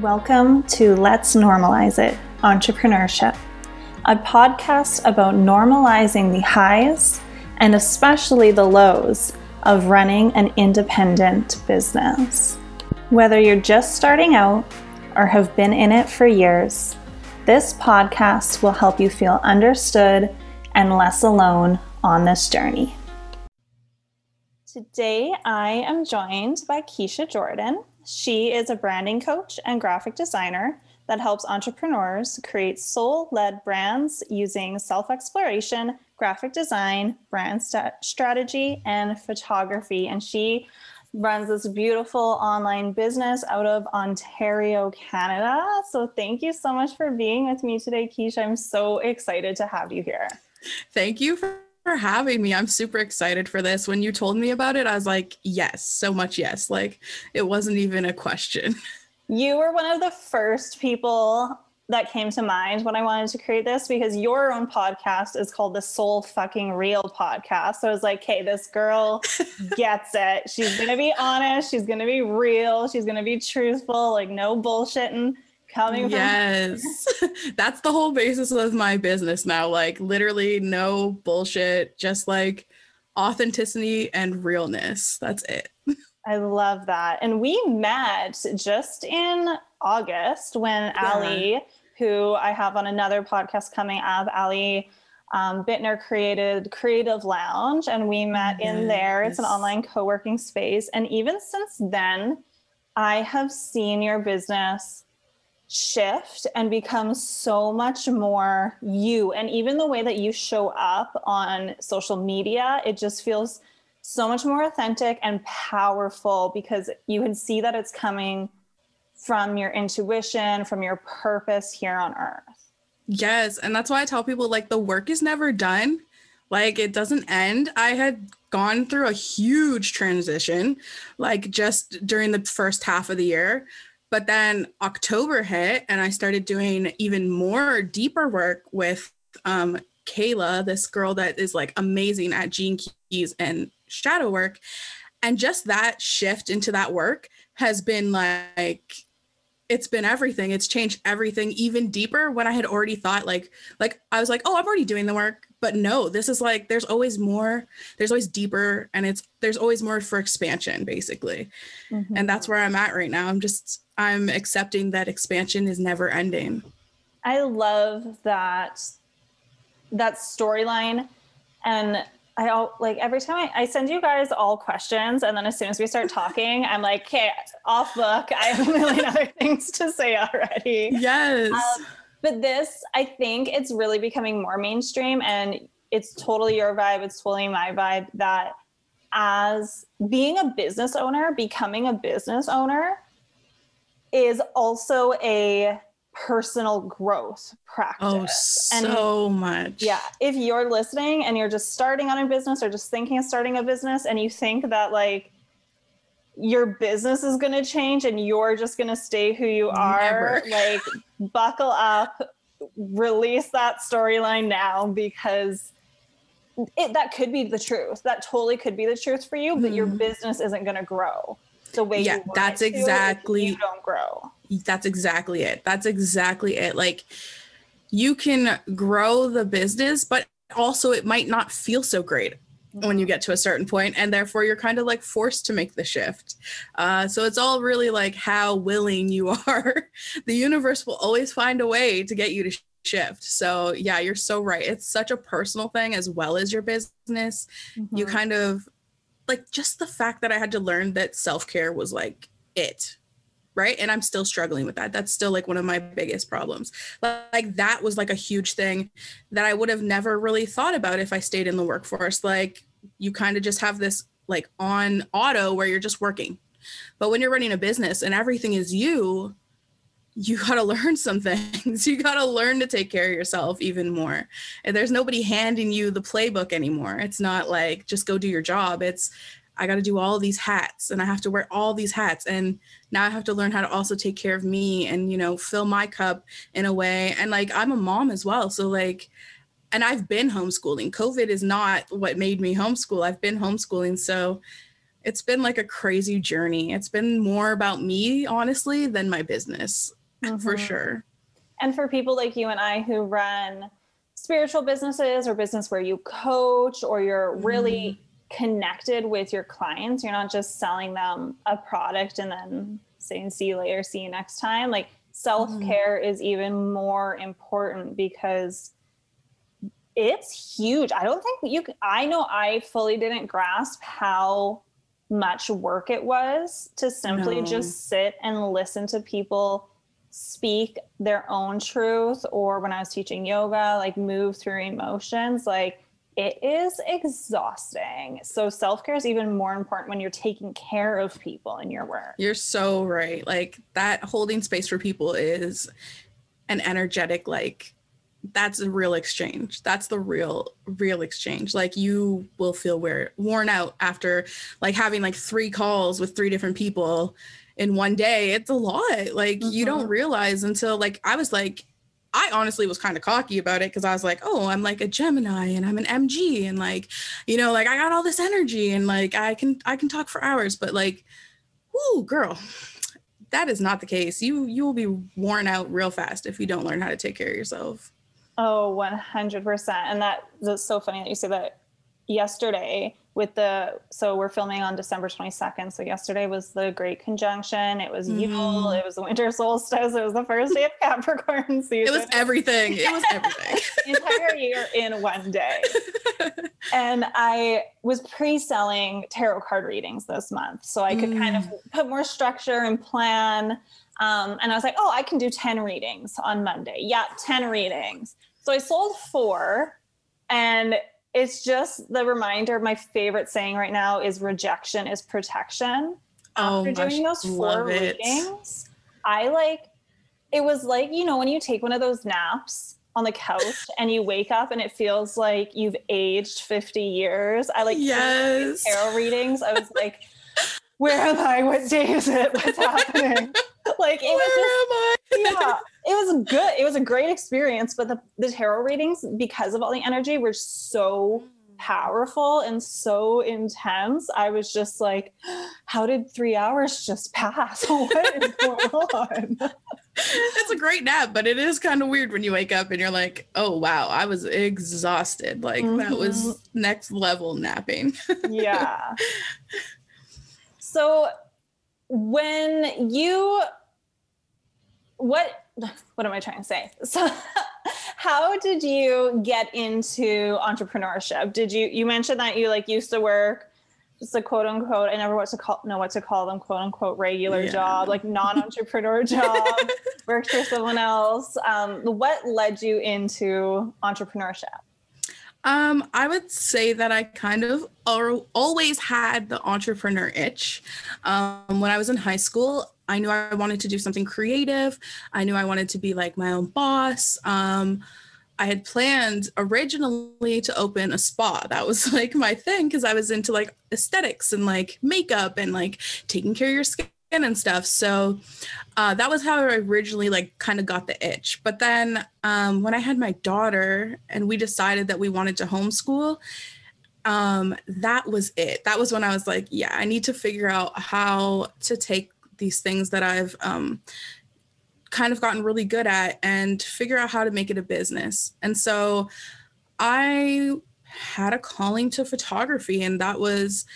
Welcome to Let's Normalize It Entrepreneurship, a podcast about normalizing the highs and especially the lows of running an independent business. Whether you're just starting out or have been in it for years, this podcast will help you feel understood and less alone on this journey. Today, I am joined by Keisha Jordan. She is a branding coach and graphic designer that helps entrepreneurs create soul led brands using self exploration, graphic design, brand st- strategy, and photography. And she runs this beautiful online business out of Ontario, Canada. So thank you so much for being with me today, Keisha. I'm so excited to have you here. Thank you for for having me. I'm super excited for this. When you told me about it, I was like, yes, so much yes. Like it wasn't even a question. You were one of the first people that came to mind when I wanted to create this because your own podcast is called the Soul Fucking Real podcast. So I was like, hey, this girl gets it. She's going to be honest. She's going to be real. She's going to be truthful, like no bullshitting coming from yes that's the whole basis of my business now like literally no bullshit just like authenticity and realness that's it i love that and we met just in august when yeah. ali who i have on another podcast coming up ali um, Bittner created Creative Lounge, and we met yes. in there. It's an online co working space. And even since then, I have seen your business shift and become so much more you. And even the way that you show up on social media, it just feels so much more authentic and powerful because you can see that it's coming from your intuition, from your purpose here on earth. Yes. And that's why I tell people like the work is never done. Like it doesn't end. I had gone through a huge transition, like just during the first half of the year but then October hit, and I started doing even more deeper work with um, Kayla, this girl that is like amazing at gene keys and shadow work. And just that shift into that work has been like, it's been everything. It's changed everything even deeper when I had already thought like, like I was like, oh, I'm already doing the work but no this is like there's always more there's always deeper and it's there's always more for expansion basically mm-hmm. and that's where i'm at right now i'm just i'm accepting that expansion is never ending i love that that storyline and I all like every time I, I, send you guys all questions, and then as soon as we start talking, I'm like, okay, off book. I have a million other things to say already. Yes. Um, but this, I think it's really becoming more mainstream and it's totally your vibe, it's totally my vibe that as being a business owner, becoming a business owner is also a personal growth practice. Oh, so and, much. Yeah. If you're listening and you're just starting on a business or just thinking of starting a business and you think that like your business is going to change and you're just going to stay who you are Never. like buckle up release that storyline now because it, that could be the truth that totally could be the truth for you but mm. your mm-hmm. business isn't going to grow the way yeah that's exactly you don't grow that's exactly it that's exactly it like you can grow the business but also it might not feel so great when you get to a certain point and therefore you're kind of like forced to make the shift. Uh, so it's all really like how willing you are. The universe will always find a way to get you to shift. So yeah you're so right. It's such a personal thing as well as your business. Mm-hmm. you kind of like just the fact that i had to learn that self-care was like it right? And i'm still struggling with that. That's still like one of my biggest problems. Like that was like a huge thing that i would have never really thought about if i stayed in the workforce. Like you kind of just have this like on auto where you're just working but when you're running a business and everything is you you got to learn some things. You got to learn to take care of yourself even more. And there's nobody handing you the playbook anymore. It's not like just go do your job. It's I got to do all these hats and I have to wear all these hats. And now I have to learn how to also take care of me and, you know, fill my cup in a way. And like, I'm a mom as well. So, like, and I've been homeschooling. COVID is not what made me homeschool. I've been homeschooling. So it's been like a crazy journey. It's been more about me, honestly, than my business mm-hmm. for sure. And for people like you and I who run spiritual businesses or business where you coach or you're really mm. connected with your clients, you're not just selling them a product and then saying, see you later, see you next time. Like self care mm. is even more important because it's huge. I don't think you, I know I fully didn't grasp how much work it was to simply no. just sit and listen to people speak their own truth or when I was teaching yoga, like move through emotions, like it is exhausting. So self care is even more important when you're taking care of people in your work. You're so right. Like that holding space for people is an energetic, like, that's a real exchange. That's the real, real exchange. Like you will feel wear, worn out after like having like three calls with three different people in one day. It's a lot. Like mm-hmm. you don't mm-hmm. realize until like I was like, I honestly was kind of cocky about it because I was like, oh, I'm like a Gemini and I'm an MG and like, you know, like I got all this energy and like I can I can talk for hours, but like, whoo, girl, that is not the case. You you will be worn out real fast if you don't learn how to take care of yourself. Oh, 100%. And that that's so funny that you say that yesterday with the so we're filming on December 22nd. So yesterday was the Great Conjunction. It was mm. Yule. It was the winter solstice. It was the first day of Capricorn season. It was everything. It was everything. entire year in one day. and I was pre-selling tarot card readings this month, so I could mm. kind of mm. put more structure and plan. Um, and I was like, oh, I can do 10 readings on Monday. Yeah, 10 readings. So I sold four and it's just the reminder my favorite saying right now is rejection is protection. Oh, After gosh, doing those four readings, I like it was like, you know, when you take one of those naps on the couch and you wake up and it feels like you've aged 50 years. I like yes. tarot readings. I was like, where am I? What day is it? What's happening? like it was just, yeah, it was good. It was a great experience, but the, the tarot readings, because of all the energy, were so powerful and so intense. I was just like, how did three hours just pass? What is going on? it's a great nap, but it is kind of weird when you wake up and you're like, oh wow, I was exhausted. Like mm-hmm. that was next level napping. yeah. So when you what what am I trying to say? So how did you get into entrepreneurship? Did you you mentioned that you like used to work just a quote unquote I never what to call know what to call them quote unquote regular yeah. job like non-entrepreneur job worked for someone else. Um, what led you into entrepreneurship? Um, I would say that I kind of always had the entrepreneur itch. Um, when I was in high school, I knew I wanted to do something creative. I knew I wanted to be like my own boss. Um, I had planned originally to open a spa. That was like my thing because I was into like aesthetics and like makeup and like taking care of your skin and stuff. So uh, that was how I originally like kind of got the itch. But then um, when I had my daughter and we decided that we wanted to homeschool, um, that was it. That was when I was like, yeah, I need to figure out how to take these things that I've um, kind of gotten really good at and figure out how to make it a business. And so I had a calling to photography, and that was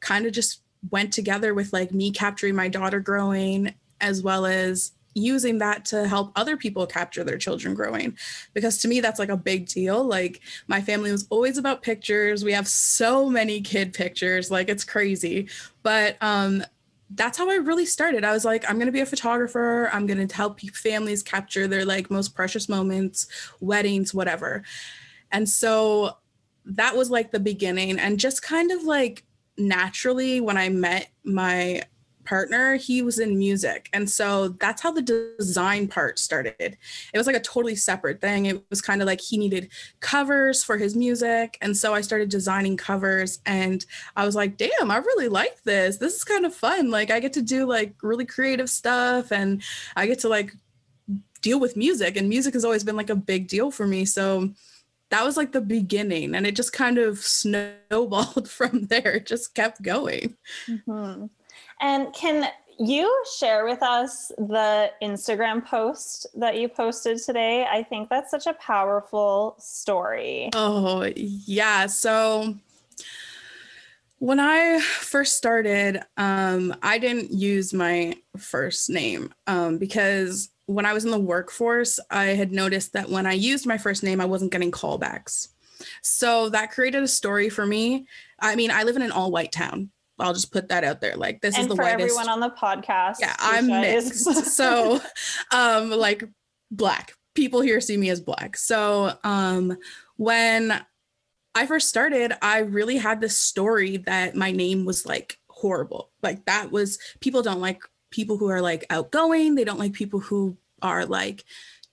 kind of just went together with like me capturing my daughter growing as well as using that to help other people capture their children growing. Because to me that's like a big deal. Like my family was always about pictures. We have so many kid pictures. Like it's crazy. But um that's how I really started. I was like, I'm going to be a photographer. I'm going to help families capture their like most precious moments, weddings, whatever. And so that was like the beginning and just kind of like naturally when I met my partner, he was in music. And so that's how the design part started. It was like a totally separate thing. It was kind of like he needed covers for his music. And so I started designing covers and I was like, damn, I really like this. This is kind of fun. Like I get to do like really creative stuff and I get to like deal with music and music has always been like a big deal for me. So that was like the beginning and it just kind of snowballed from there it just kept going mm-hmm. And can you share with us the instagram post that you posted today i think that's such a powerful story oh yeah so when I first started, um, I didn't use my first name um, because when I was in the workforce, I had noticed that when I used my first name, I wasn't getting callbacks. So that created a story for me. I mean, I live in an all white town. I'll just put that out there. Like this and is the for whitest. everyone on the podcast. Yeah, I'm mixed. so, um, like black people here see me as black. So, um, when I first started, I really had this story that my name was like horrible. Like that was people don't like people who are like outgoing. They don't like people who are like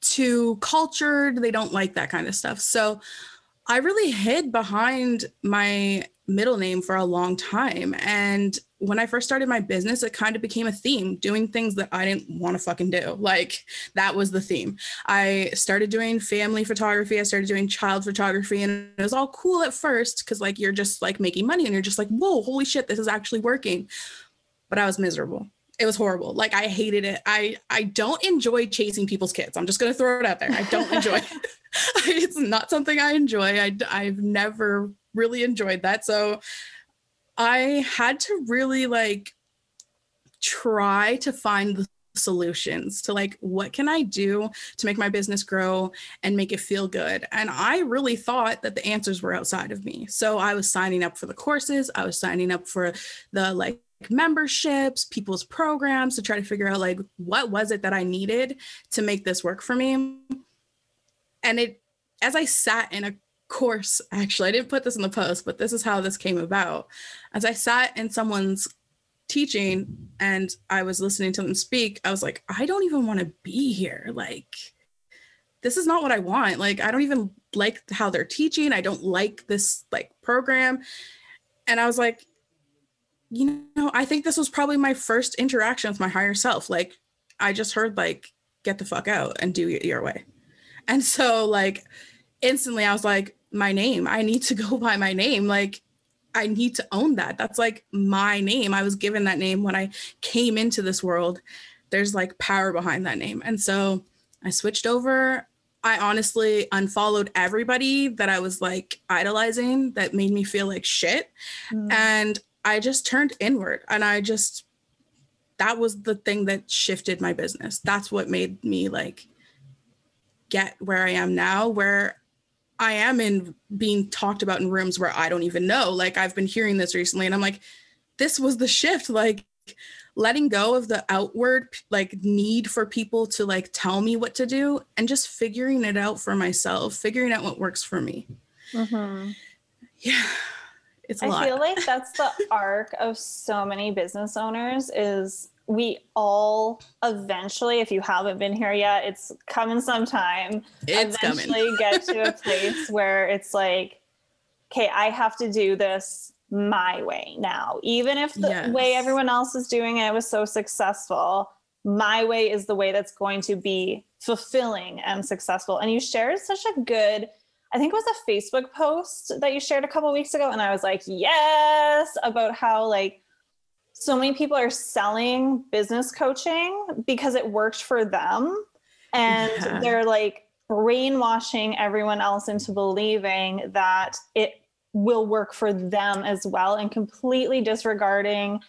too cultured. They don't like that kind of stuff. So I really hid behind my middle name for a long time. And when I first started my business, it kind of became a theme doing things that I didn't want to fucking do. Like that was the theme. I started doing family photography, I started doing child photography, and it was all cool at first because, like, you're just like making money and you're just like, whoa, holy shit, this is actually working. But I was miserable. It was horrible. Like I hated it. I I don't enjoy chasing people's kids. I'm just gonna throw it out there. I don't enjoy. it's not something I enjoy. I I've never really enjoyed that. So I had to really like try to find the solutions to like what can I do to make my business grow and make it feel good. And I really thought that the answers were outside of me. So I was signing up for the courses, I was signing up for the like memberships, people's programs to try to figure out like what was it that I needed to make this work for me. And it as I sat in a course, actually, I didn't put this in the post, but this is how this came about. As I sat in someone's teaching and I was listening to them speak, I was like, I don't even want to be here. Like, this is not what I want. Like, I don't even like how they're teaching. I don't like this like program. And I was like, you know, I think this was probably my first interaction with my higher self. Like, I just heard like, get the fuck out and do it your way. And so like instantly I was like, my name. I need to go by my name. Like, I need to own that. That's like my name. I was given that name when I came into this world. There's like power behind that name. And so I switched over. I honestly unfollowed everybody that I was like idolizing that made me feel like shit. Mm. And I just turned inward and I just, that was the thing that shifted my business. That's what made me like get where I am now, where I am in being talked about in rooms where I don't even know. Like I've been hearing this recently and I'm like, this was the shift. Like letting go of the outward like need for people to like tell me what to do and just figuring it out for myself, figuring out what works for me. Mm-hmm. Yeah. It's a I lot. I feel like that's the arc of so many business owners is we all eventually, if you haven't been here yet, it's coming sometime. It's eventually coming. get to a place where it's like, okay, I have to do this my way now. Even if the yes. way everyone else is doing it was so successful, my way is the way that's going to be fulfilling and successful. And you shared such a good, I think it was a Facebook post that you shared a couple weeks ago. And I was like, yes, about how like so many people are selling business coaching because it worked for them and yeah. they're like brainwashing everyone else into believing that it will work for them as well and completely disregarding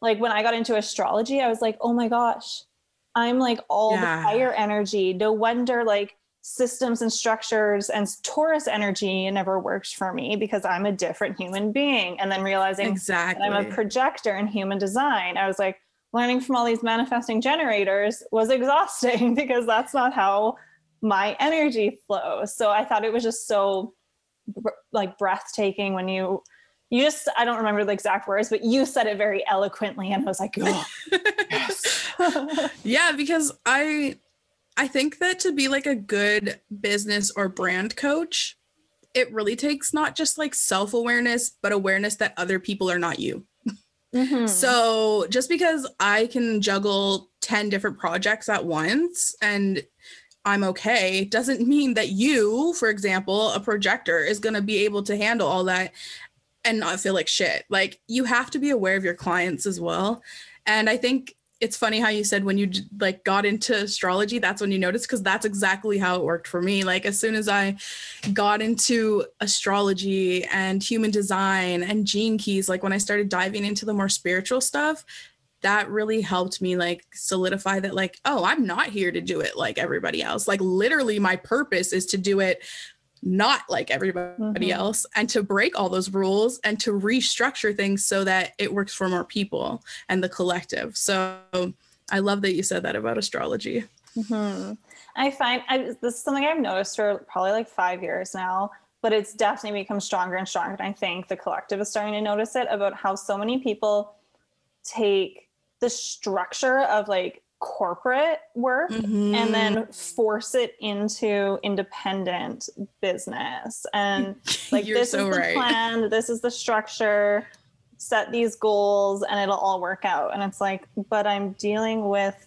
like when I got into astrology I was like oh my gosh I'm like all yeah. the fire energy no wonder like systems and structures and Taurus energy never worked for me because I'm a different human being. And then realizing exactly I'm a projector in human design, I was like, learning from all these manifesting generators was exhausting because that's not how my energy flows. So I thought it was just so like breathtaking when you you just I don't remember the exact words, but you said it very eloquently and I was like, oh, yes. yeah, because I I think that to be like a good business or brand coach, it really takes not just like self awareness, but awareness that other people are not you. Mm-hmm. So just because I can juggle 10 different projects at once and I'm okay doesn't mean that you, for example, a projector, is going to be able to handle all that and not feel like shit. Like you have to be aware of your clients as well. And I think it's funny how you said when you like got into astrology that's when you noticed because that's exactly how it worked for me. Like as soon as i got into astrology and human design and gene keys like when i started diving into the more spiritual stuff that really helped me like solidify that like oh i'm not here to do it like everybody else. Like literally my purpose is to do it not like everybody mm-hmm. else and to break all those rules and to restructure things so that it works for more people and the collective. So I love that you said that about astrology. Mm-hmm. I find I, this is something I've noticed for probably like five years now, but it's definitely become stronger and stronger. And I think the collective is starting to notice it about how so many people take the structure of like corporate work mm-hmm. and then force it into independent business and like this so is the right. plan this is the structure set these goals and it'll all work out and it's like but i'm dealing with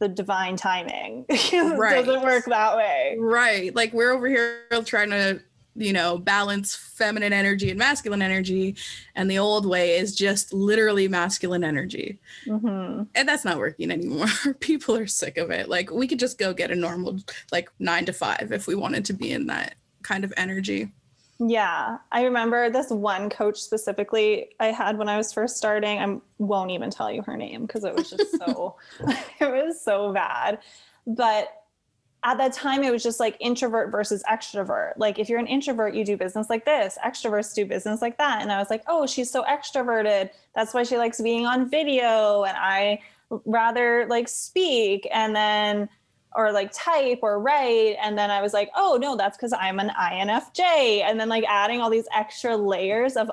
the divine timing right. doesn't work that way right like we're over here trying to you know, balance feminine energy and masculine energy. And the old way is just literally masculine energy. Mm-hmm. And that's not working anymore. People are sick of it. Like, we could just go get a normal, like, nine to five if we wanted to be in that kind of energy. Yeah. I remember this one coach specifically I had when I was first starting. I won't even tell you her name because it was just so, it was so bad. But at that time it was just like introvert versus extrovert. Like if you're an introvert you do business like this. Extroverts do business like that. And i was like oh she's so extroverted. That's why she likes being on video and i rather like speak and then or like type or write. And then i was like oh no that's because i'm an infj and then like adding all these extra layers of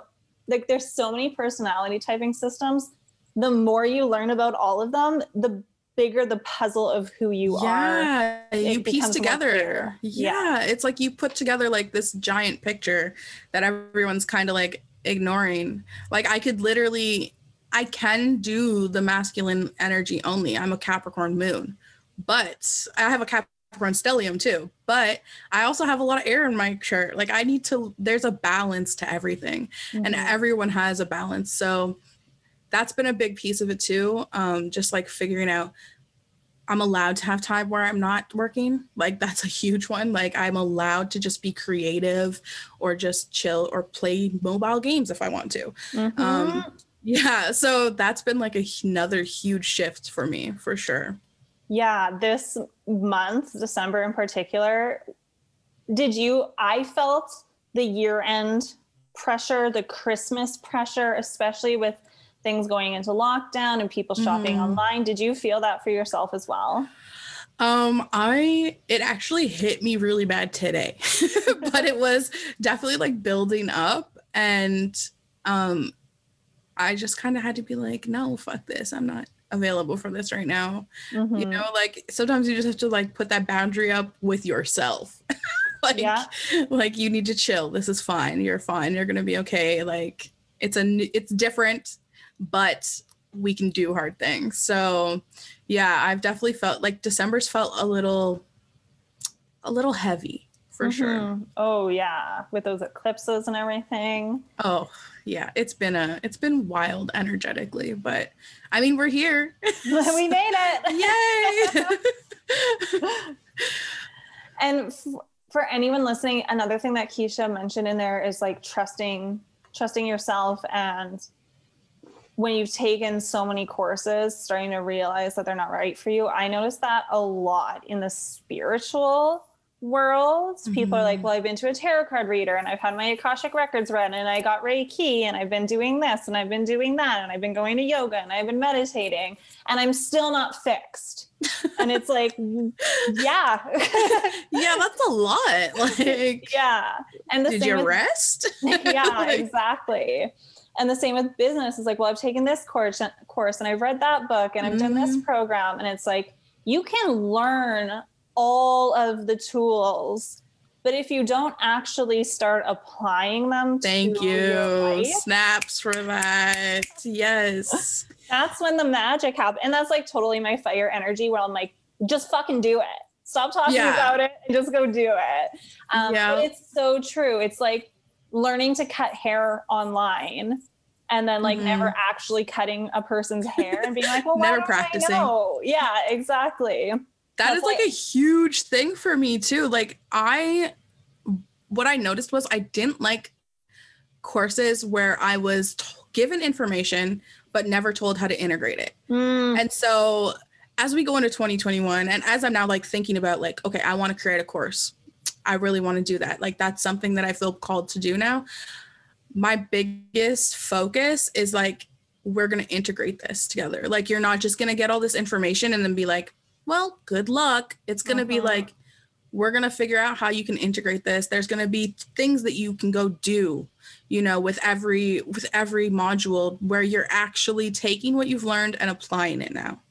like there's so many personality typing systems. The more you learn about all of them the bigger the puzzle of who you yeah, are. Yeah, you piece together. Yeah, yeah, it's like you put together like this giant picture that everyone's kind of like ignoring. Like I could literally I can do the masculine energy only. I'm a Capricorn moon. But I have a Capricorn stellium too. But I also have a lot of air in my chart. Like I need to there's a balance to everything. Mm-hmm. And everyone has a balance. So that's been a big piece of it too. Um, just like figuring out I'm allowed to have time where I'm not working. Like that's a huge one. Like I'm allowed to just be creative or just chill or play mobile games if I want to. Mm-hmm. Um, yeah, so that's been like a, another huge shift for me for sure. Yeah, this month, December in particular, did you I felt the year end pressure, the Christmas pressure, especially with things going into lockdown and people shopping mm. online. Did you feel that for yourself as well? Um, I it actually hit me really bad today, but it was definitely like building up, and um, I just kind of had to be like, no, fuck this, I'm not available for this right now. Mm-hmm. You know, like sometimes you just have to like put that boundary up with yourself. like, yeah. like you need to chill. This is fine. You're fine. You're gonna be okay. Like it's a it's different but we can do hard things. So yeah, I've definitely felt like December's felt a little a little heavy for mm-hmm. sure. Oh yeah, with those eclipses and everything. Oh, yeah, it's been a it's been wild energetically, but I mean, we're here. we made it. Yay. and f- for anyone listening, another thing that Keisha mentioned in there is like trusting trusting yourself and when you've taken so many courses, starting to realize that they're not right for you. I noticed that a lot in the spiritual world. Mm-hmm. People are like, mm-hmm. well, I've been to a tarot card reader and I've had my Akashic records read and I got Reiki and I've been doing this and I've been doing that and I've been going to yoga and I've been meditating and I'm still not fixed. and it's like, yeah. yeah, that's a lot. Like, yeah. And the did you with, rest? yeah, like, exactly and the same with business is like well i've taken this course course and i've read that book and i've mm-hmm. done this mm-hmm. program and it's like you can learn all of the tools but if you don't actually start applying them thank you snaps for that yes that's when the magic happens and that's like totally my fire energy where i'm like just fucking do it Stop talking Yeah. about it and just go do it. Um, Yeah. But it's so true. It's like learning to cut hair online and then like Mhm. never actually cutting a person's hair and being like, well, why Never practicing. Yeah, exactly. That That's is like like- a huge thing for me too. Like I what I noticed was I didn't like courses where I was t- given information but never told how to integrate it. Mm, And so as we go into 2021 and as I'm now like thinking about like okay, I want to create a course. I really want to do that. Like that's something that I feel called to do now. My biggest focus is like we're going to integrate this together. Like you're not just going to get all this information and then be like, "Well, good luck." It's going to be Mhm. like we're going to figure out how you can integrate this. There's going to be things that you can go do, you know, with every with every module where you're actually taking what you've learned and applying it now.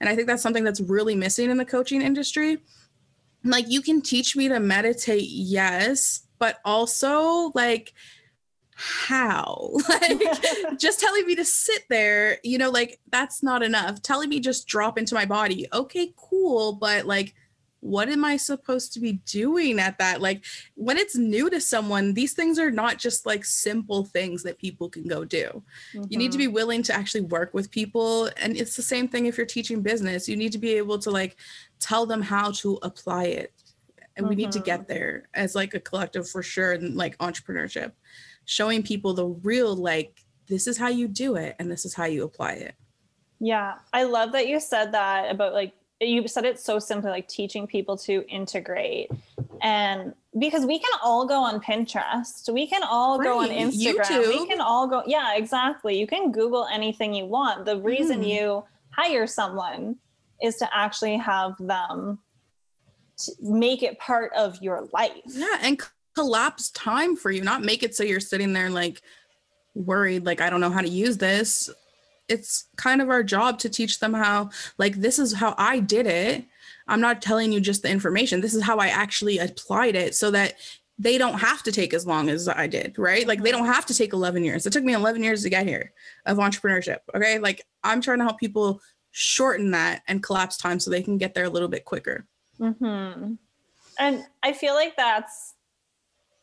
And I think that's something that's really missing in the coaching industry. Like you can teach me to meditate, yes, but also like how? Like just telling me to sit there, you know, like that's not enough. Telling me just drop into my body. Okay, cool, but like what am I supposed to be doing at that? Like when it's new to someone, these things are not just like simple things that people can go do. You need to be mm-hmm. willing to actually work with people. And it's the same thing if you're teaching business. You need to be able to like tell them how to apply it. And we need to get there as like a collective for sure and like entrepreneurship. Showing people the real like this is how you do it and this is how you apply it. Yeah, I love that you said that about like you said it so simply, like teaching people to integrate. And because we can all go on Pinterest, we can all go on Right, Instagram, we can all go, yeah, exactly. You can Google anything you want. The reason Mhm. you hire someone is to actually have them make it part of your life. Yeah, and collapse time for you, not make it so you're sitting there like worried, like I don't know how to use this. It's kind of our job to teach them how, like, this is how I did it. I'm not telling you just the information. This is how I actually applied it so that they don't have to take as long as I did, right? Like, they don't have to take 11 years. It took me 11 years to get here of entrepreneurship. Okay. Like, I'm trying to help people shorten that and collapse time so they can get there a little bit quicker. hmm And I feel like that's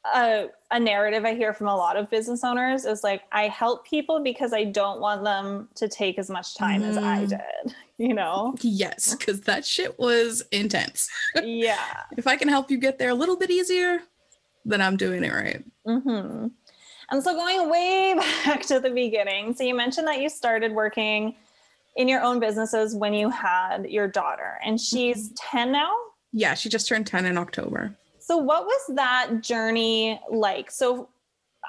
a, a narrative I hear from a lot of business owners is like, I help people because I don't want them to take as much time as I Mhm. did, you know? Yes, because that shit was intense. yeah. if I can help you get there a little bit easier, then I'm doing it right. hmm And so going way back to the beginning, so you mentioned that you started working in your own businesses when you had your daughter, and she's mm-hmm. 10 now. Yeah, she just turned 10 in October. So, what was that journey like? So,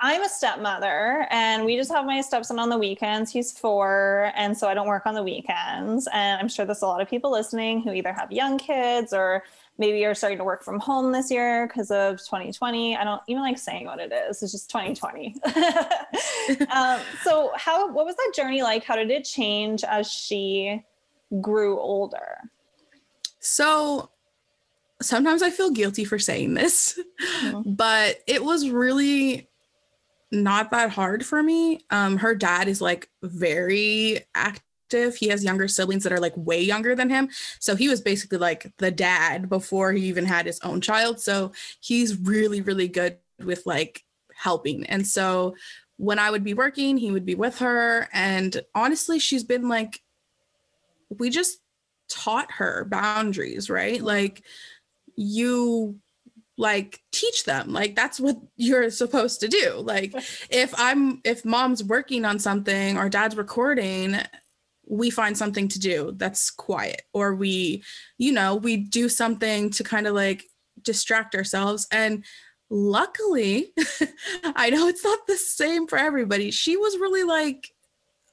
I'm a stepmother, and we just have my stepson on the weekends. He's four, and so I don't work on the weekends. And I'm sure there's a lot of people listening who either have young kids or maybe you're starting to work from home this year because of 2020. I don't even like saying what it is. It's just 2020. um, so, how what was that journey like? How did it change as she grew older? So sometimes I feel guilty for saying this, Mhm. but it was really not that hard for me. Um, her dad is like very active. He has younger siblings that are like way younger than him. So he was basically like the dad before he even had his own child. So he's really, really good with like helping. And so when I would be working, he would be with her. And honestly, she's been like, we just taught her boundaries, right? Like you like teach them like that's what you're supposed to do like if i'm if mom's working on something or dad's recording we find something to do that's quiet or we you know we do something to kind of like distract ourselves. And luckily i know it's not the same for everybody. She was really like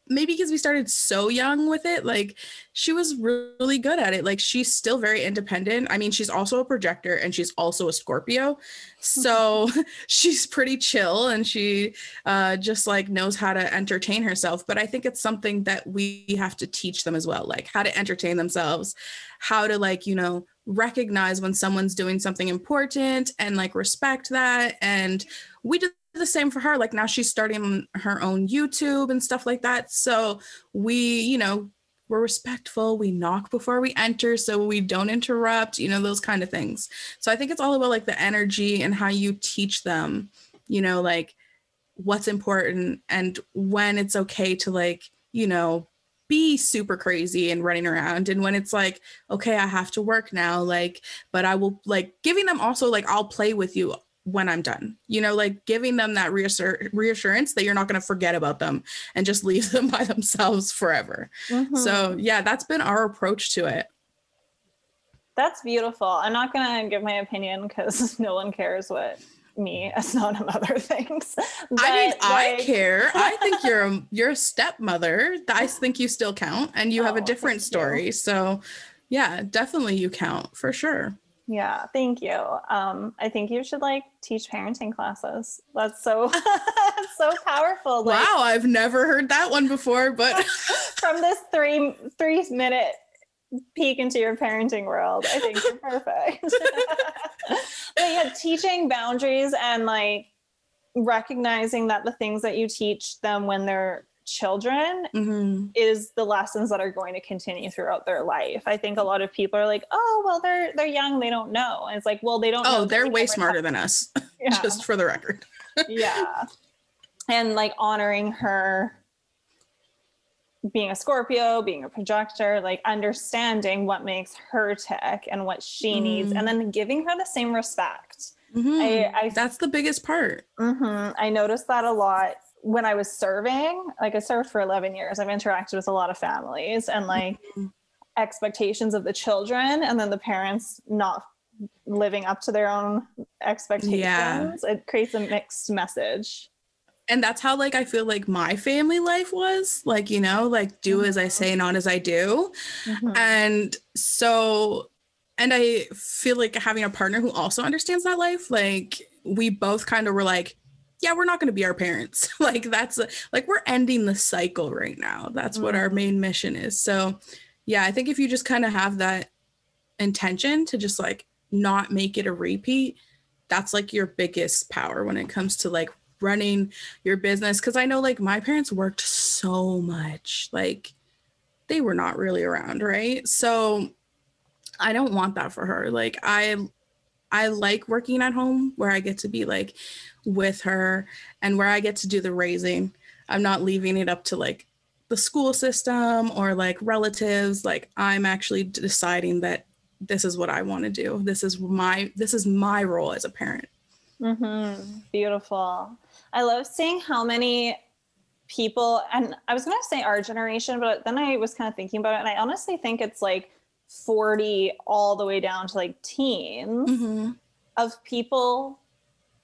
maybe because we started so young with it like she was really good at it like she's still very independent. I mean she's also a projector and she's also a scorpio so she's pretty chill and she uh, just like knows how to entertain herself but i think it's something that we have to teach them as well like how to entertain themselves how to like you know recognize when someone's doing something important and like respect that and we did the same for her like now she's starting her own youtube and stuff like that. So we you know we're respectful we knock before we enter so we don't interrupt you know those kind of things. So i think it's all about like the energy and how you teach them you know like what's important and when it's okay to like you know be super crazy and running around. And when it's like okay i have to work now like but i will like giving them also like i'll play with you when i'm done you know like giving them that reassur- reassurance that you're not going to forget about them and just leave them by themselves forever mm-hmm. so yeah that's been our approach to it that's beautiful i'm not going to give my opinion because no one cares what me as not a mother thinks. But, I mean, like, I care. I think you're a, you're a stepmother. I think you still count, and you oh, have a oh, different story. You. So, yeah, definitely you count for sure. Yeah, thank you. Um, I think you should like teach parenting classes. That's so so powerful. Like, wow, I've never heard that one before, but from this three three minute peek into your parenting world, I think you're perfect but yeah, teaching boundaries and like recognizing that the things that you teach them when they're children mm-hmm. is the lessons that are going to continue throughout their life. I think a lot of people are like, "Oh, well, they're they're young, they don't know." And it's like, "Well, they don't." Oh, they're way smarter than us. Yeah. Just for the record. yeah, and like honoring her being a Scorpio, being a projector, like understanding what makes her tick and what she mm needs, and then giving her the same respect. Mm-hmm. I, I, That's the biggest part. Mm-hmm, I noticed that a lot when I was serving. Like I served for 11 years. I've interacted with a lot of families and like mm-hmm. expectations of the children, and then the parents not living up to their own expectations. Yeah. It creates a mixed message and that's how like I feel like my family life was like you know like do as I mm-hmm. say not as I do mm-hmm. and so and I feel like having a partner who also understands that life like we both kind of were like yeah we're not going to be our parents. Like that's a, like we're ending the cycle right now. That's mm-hmm. what our mm-hmm. main mission is. So yeah I think if you just kind of have that intention to just like not make it a repeat that's like your biggest power when it comes to like running your business. Because i know like my parents worked so much. Like they were not really around right? So i don't want that for her. Like i i like working at home where i get to be like with her and where i get to do the raising. I'm not leaving it up to like the school system or like relatives. Like i'm actually deciding that this is what i want to do. This is my this is my role as a parent. Mm-hmm. beautiful. I love seeing how many people, and I was going to say our generation, but then I was kind of thinking about it, and I honestly think it's like 40 all the way down to like teens mm-hmm. of people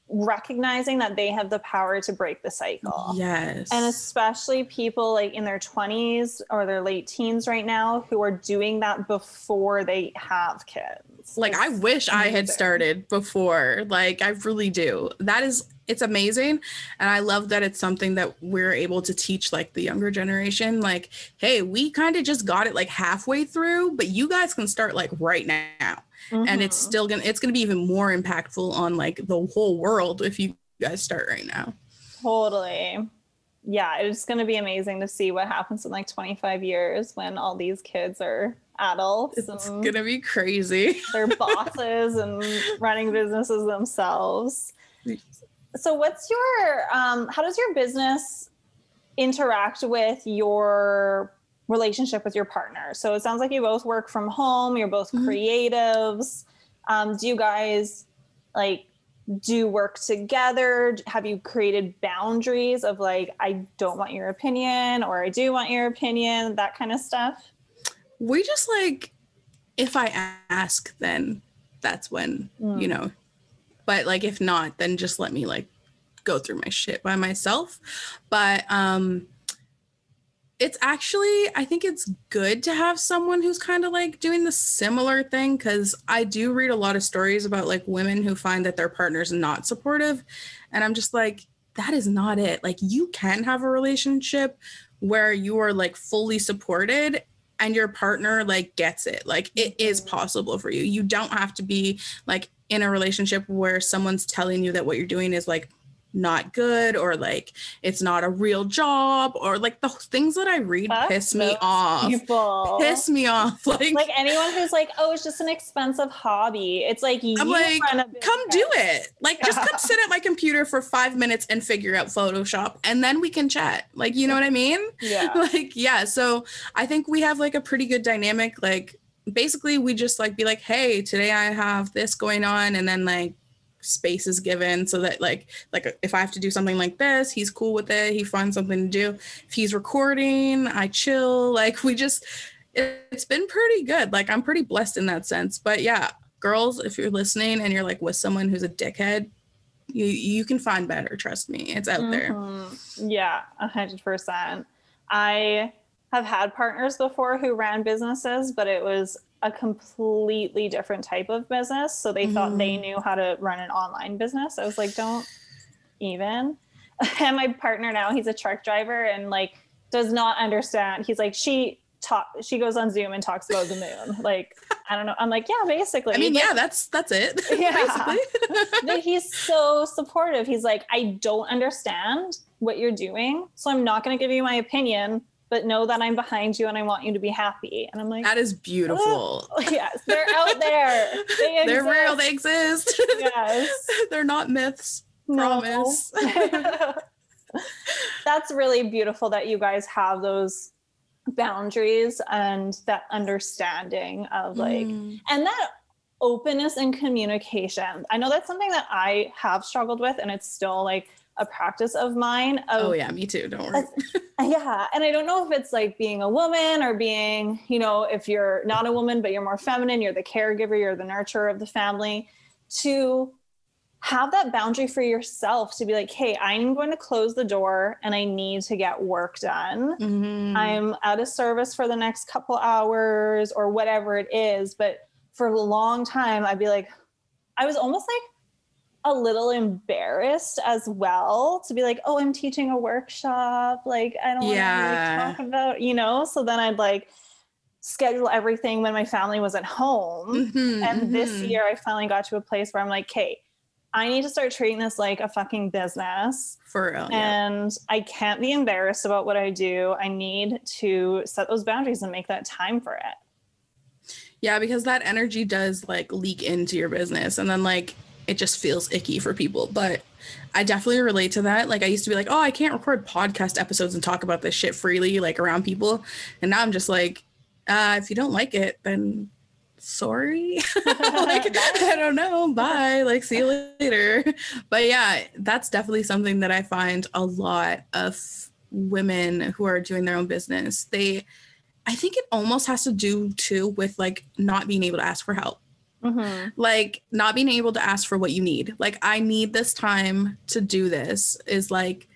recognizing that they have the power to break the cycle. Yes. And especially people like in their 20s or their late teens right now who are doing that before they have kids. Like it's I wish amazing. I had started before. Like I really do. That is it's amazing and i love that it's something that we're able to teach like the younger generation like hey we kind of just got it like halfway through but you guys can start like right now mm-hmm. and it's mm-hmm. still gonna it's gonna be even more impactful on like the whole world if you guys start right now totally yeah it's gonna be amazing to see what happens in like 25 years when all these kids are adults it's gonna be crazy they're bosses and running businesses themselves so what's your um, how does your business interact with your relationship with your partner. So it sounds like you both work from home you're both mm-hmm. creatives. Um, do you guys like do work together? Have you created boundaries of like i don't want your opinion or i do want your opinion that kind of stuff? We just like if i ask then that's when mm. you know. But like if not then just let me like go through my shit by myself. But um it's actually i think it's good to have someone who's kind of like doing the similar thing because i do read a lot of stories about like women who find that their partner's not supportive and i'm just like that is not it. Like you can have a relationship where you are like fully supported and your partner like gets it. Like it is mm-hmm. possible for you. You don't have to be like in a relationship where someone's telling you that what you're doing is like not good or like it's not a real job or like the things that I read Fuck piss me off. People. Piss me off. Like, like anyone who's like, oh, it's just an expensive hobby. It's like you I'm like, come do it. Like just come sit at my computer for five minutes and figure out Photoshop and then we can chat. Like, you know what I mean? Yeah. like yeah so i think we have like a pretty good dynamic like basically we just like be like hey today i have this going on and then like space is given so that like like if i have to do something like this he's cool with it he finds something to do. If he's recording i chill. Like we just it, it's been pretty good. Like i'm pretty blessed in that sense. But yeah girls if you're listening and you're like with someone who's a dickhead you you can find better trust me. It's out there. Mhm. Yeah, a hundred percent. I have had partners before who ran businesses, but it was a completely different type of business. So they thought they Mhm. knew how to run an online business. I was like, don't even. And my partner now, he's a truck driver and like does not understand. He's like, she talk she goes on Zoom and talks about the moon. Like, I don't know. I'm like, yeah, basically. I mean, But- yeah, that's that's it. Yeah. but he's so supportive. He's like, I don't understand what you're doing, so I'm not going to give you my opinion, but know that I'm behind you and I want you to be happy. And I'm like, that is beautiful. yes, they're out there. They They're real. They exist. yes. They're not myths. No. Promise. That's really beautiful that you guys have those boundaries and that understanding of like Mm. and that openness and communication i know that's something that i have struggled with and it's still like a practice of mine of oh yeah, me too. Don't worry. yeah and i don't know if it's like being a woman or being you know if you're not a woman but you're more feminine you're the caregiver you're the nurturer of the family to have that boundary for yourself to be like hey i'm going to close the door and i need to get work done Mhm. I'm out of service for the next couple hours or whatever it is. But for a long time, I'd be like, I was almost like a little embarrassed as well to be like, oh, I'm teaching a workshop. Like, I don't want to really talk about, you know? So then I'd like schedule everything when my family was at home. Mhm, And this mhm. year, I finally got to a place where I'm like, Kate, I need to start treating this like a fucking business for real. Yeah. and I can't be embarrassed about what I do. I need to set those boundaries and make that time for it. yeah, because that energy does like leak into your business, and then like it just feels icky for people. But I definitely relate to that. Like I used to be like, oh, I can't record podcast episodes and talk about this shit freely, like around people, and now I'm just like, uh, if you don't like it, then sorry. Like i don't know. Bye. Like see you later. But yeah that's definitely something that i find a lot of women who are doing their own business. They i think it almost has to do too with like not being able to ask for help Mhm. like not being able to ask for what you need. Like i need this time to do this is like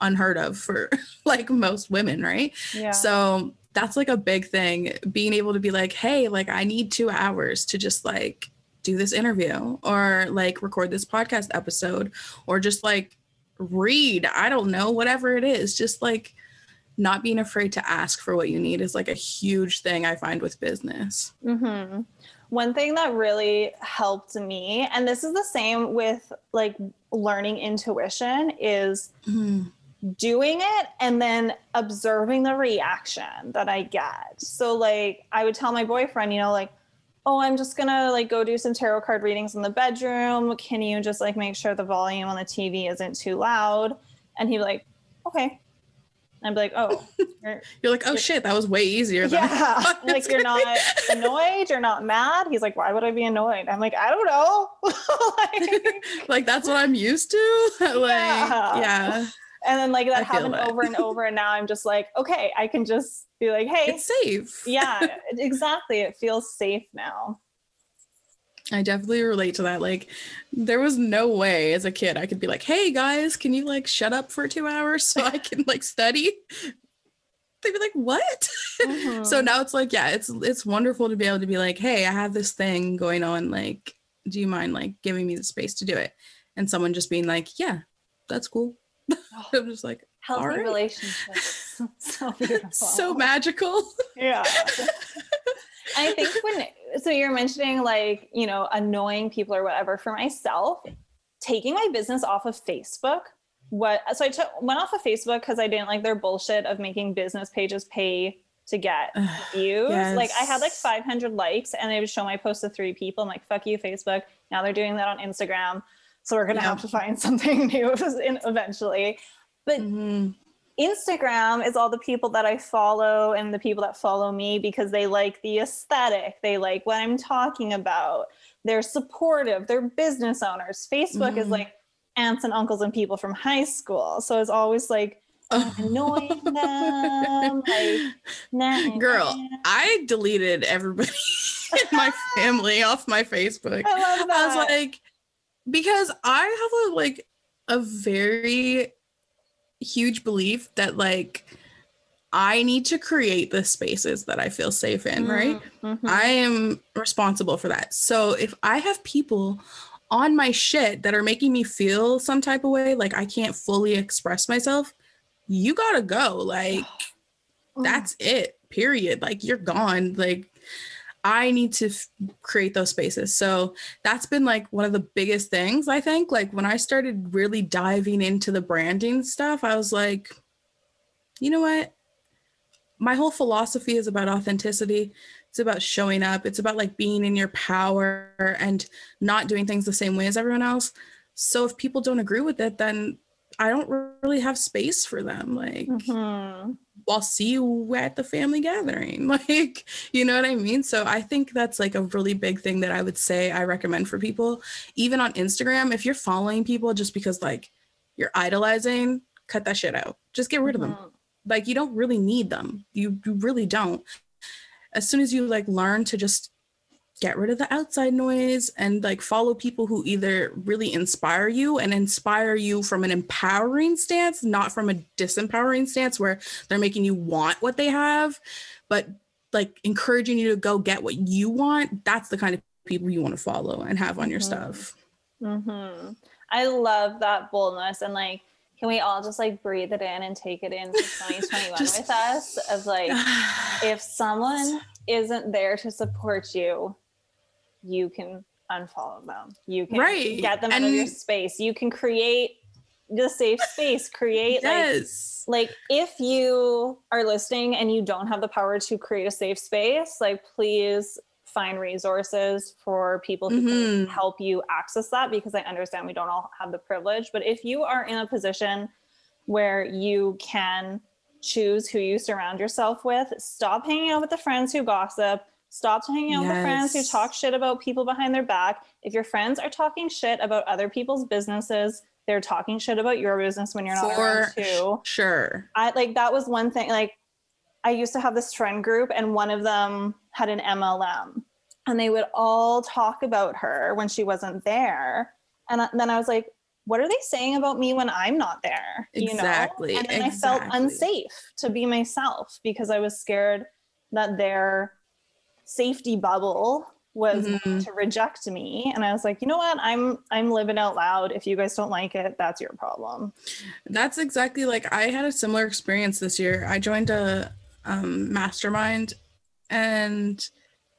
unheard of for like most women right? Yeah. so that's like a big thing. Being able to be like hey like i need two hours to just like do this interview or like record this podcast episode or just like read. I don't know whatever it is. Just like not being afraid to ask for what you need is like a huge thing i find with business. Hmm One thing that really helped me, and this is the same with like learning intuition, is mm-hmm. doing it and then observing the reaction that I get. So like I would tell my boyfriend, you know, like, oh, I'm just gonna like go do some tarot card readings in the bedroom. Can you just like make sure the volume on the TV isn't too loud? And he'd be like, okay. I'd be like, oh, you're, you're like oh shit that was way easier than yeah. like you're not annoyed, you're not mad. He's like, why would I be annoyed? I'm like, I don't know. like, like that's what i'm used to like Yeah. yeah and then like that I happened over and over and now i'm just like okay i can just be like hey it's safe yeah exactly it feels safe now I definitely relate to that. Like, there was no way as a kid I could be like, "Hey guys, can you like shut up for two hours so I can like study?" They'd be like, "What?" so Mhm. now it's like, yeah, it's it's wonderful to be able to be like, "Hey, I have this thing going on. Like, do you mind like giving me the space to do it?" And someone just being like, "Yeah, that's cool." I'm just like, healthy right. relationships so beautiful so magical. yeah i think when so you're mentioning like you know annoying people or whatever for myself taking my business off of Facebook. What so I took went off of Facebook because I didn't like their bullshit of making business pages pay to get views. Yes. Like I had like 500 likes and they would show my post to three people. I'm like, fuck you, Facebook. Now they're doing that on Instagram. So we're going to yeah. have to find something new eventually. But mm-hmm. Instagram is all the people that I follow and the people that follow me because they like the aesthetic. They like what I'm talking about. They're supportive. They're business owners. Facebook mm-hmm. is like aunts and uncles and people from high school. So it's always like, annoying them. Like, nah, Girl, nah. I deleted everybody in my family off my Facebook. I love that. I was like, because I have a like a very huge belief that like I need to create the spaces that I feel safe in, right? Mm-hmm. I am responsible for that. So if I have people on my shit that are making me feel some type of way, like I can't fully express myself, you gotta go. Like, that's it, period. Like, you're gone. Like, I need to f- create those spaces. So that's been like one of the biggest things, I think. Like, when I started really diving into the branding stuff, I was like, you know what? My whole philosophy is about authenticity. It's about showing up. It's about like being in your power and not doing things the same way as everyone else. So if people don't agree with it, then I don't really have space for them. Like, mm-hmm. I'll see you at the family gathering. Like, you know what I mean? So I think that's like a really big thing that I would say I recommend for people. Even on Instagram, if you're following people just because like you're idolizing, cut that shit out. Just get rid mm-hmm. of them. Mm-hmm. Like, you don't really need them. You, you really don't. As soon as you like learn to just get rid of the outside noise and like follow people who either really inspire you and inspire you from an empowering stance, not from a disempowering stance where they're making you want what they have, but like encouraging you to go get what you want. That's the kind of people you want to follow and have on your mm-hmm. stuff. Mm-hmm. I love that boldness and like can we all just like breathe it in and take it in 2021 just, with us of like if someone isn't there to support you you can unfollow them. You can right. get them out of your space. You can create the safe space. Create yes. like like if you are listening and you don't have the power to create a safe space, like please find resources for people who mm-hmm. can help you access that because I understand we don't all have the privilege. But if you are in a position where you can choose who you surround yourself with, stop hanging out with the friends who gossip Stop hanging out yes. with friends who talk shit about people behind their back. If your friends are talking shit about other people's businesses, they're talking shit about your business when you're not For around too. Sure. I like that was one thing. Like I used to have this friend group, and one of them had an MLM, and they would all talk about her when she wasn't there. And then I was like, what are they saying about me when I'm not there? You exactly. Know? And then exactly. I felt unsafe to be myself because I was scared that their safety bubble was mm-hmm. to reject me and i was like you know what i'm i'm living out loud if you guys don't like it that's your problem that's exactly like i had a similar experience this year i joined a um, mastermind and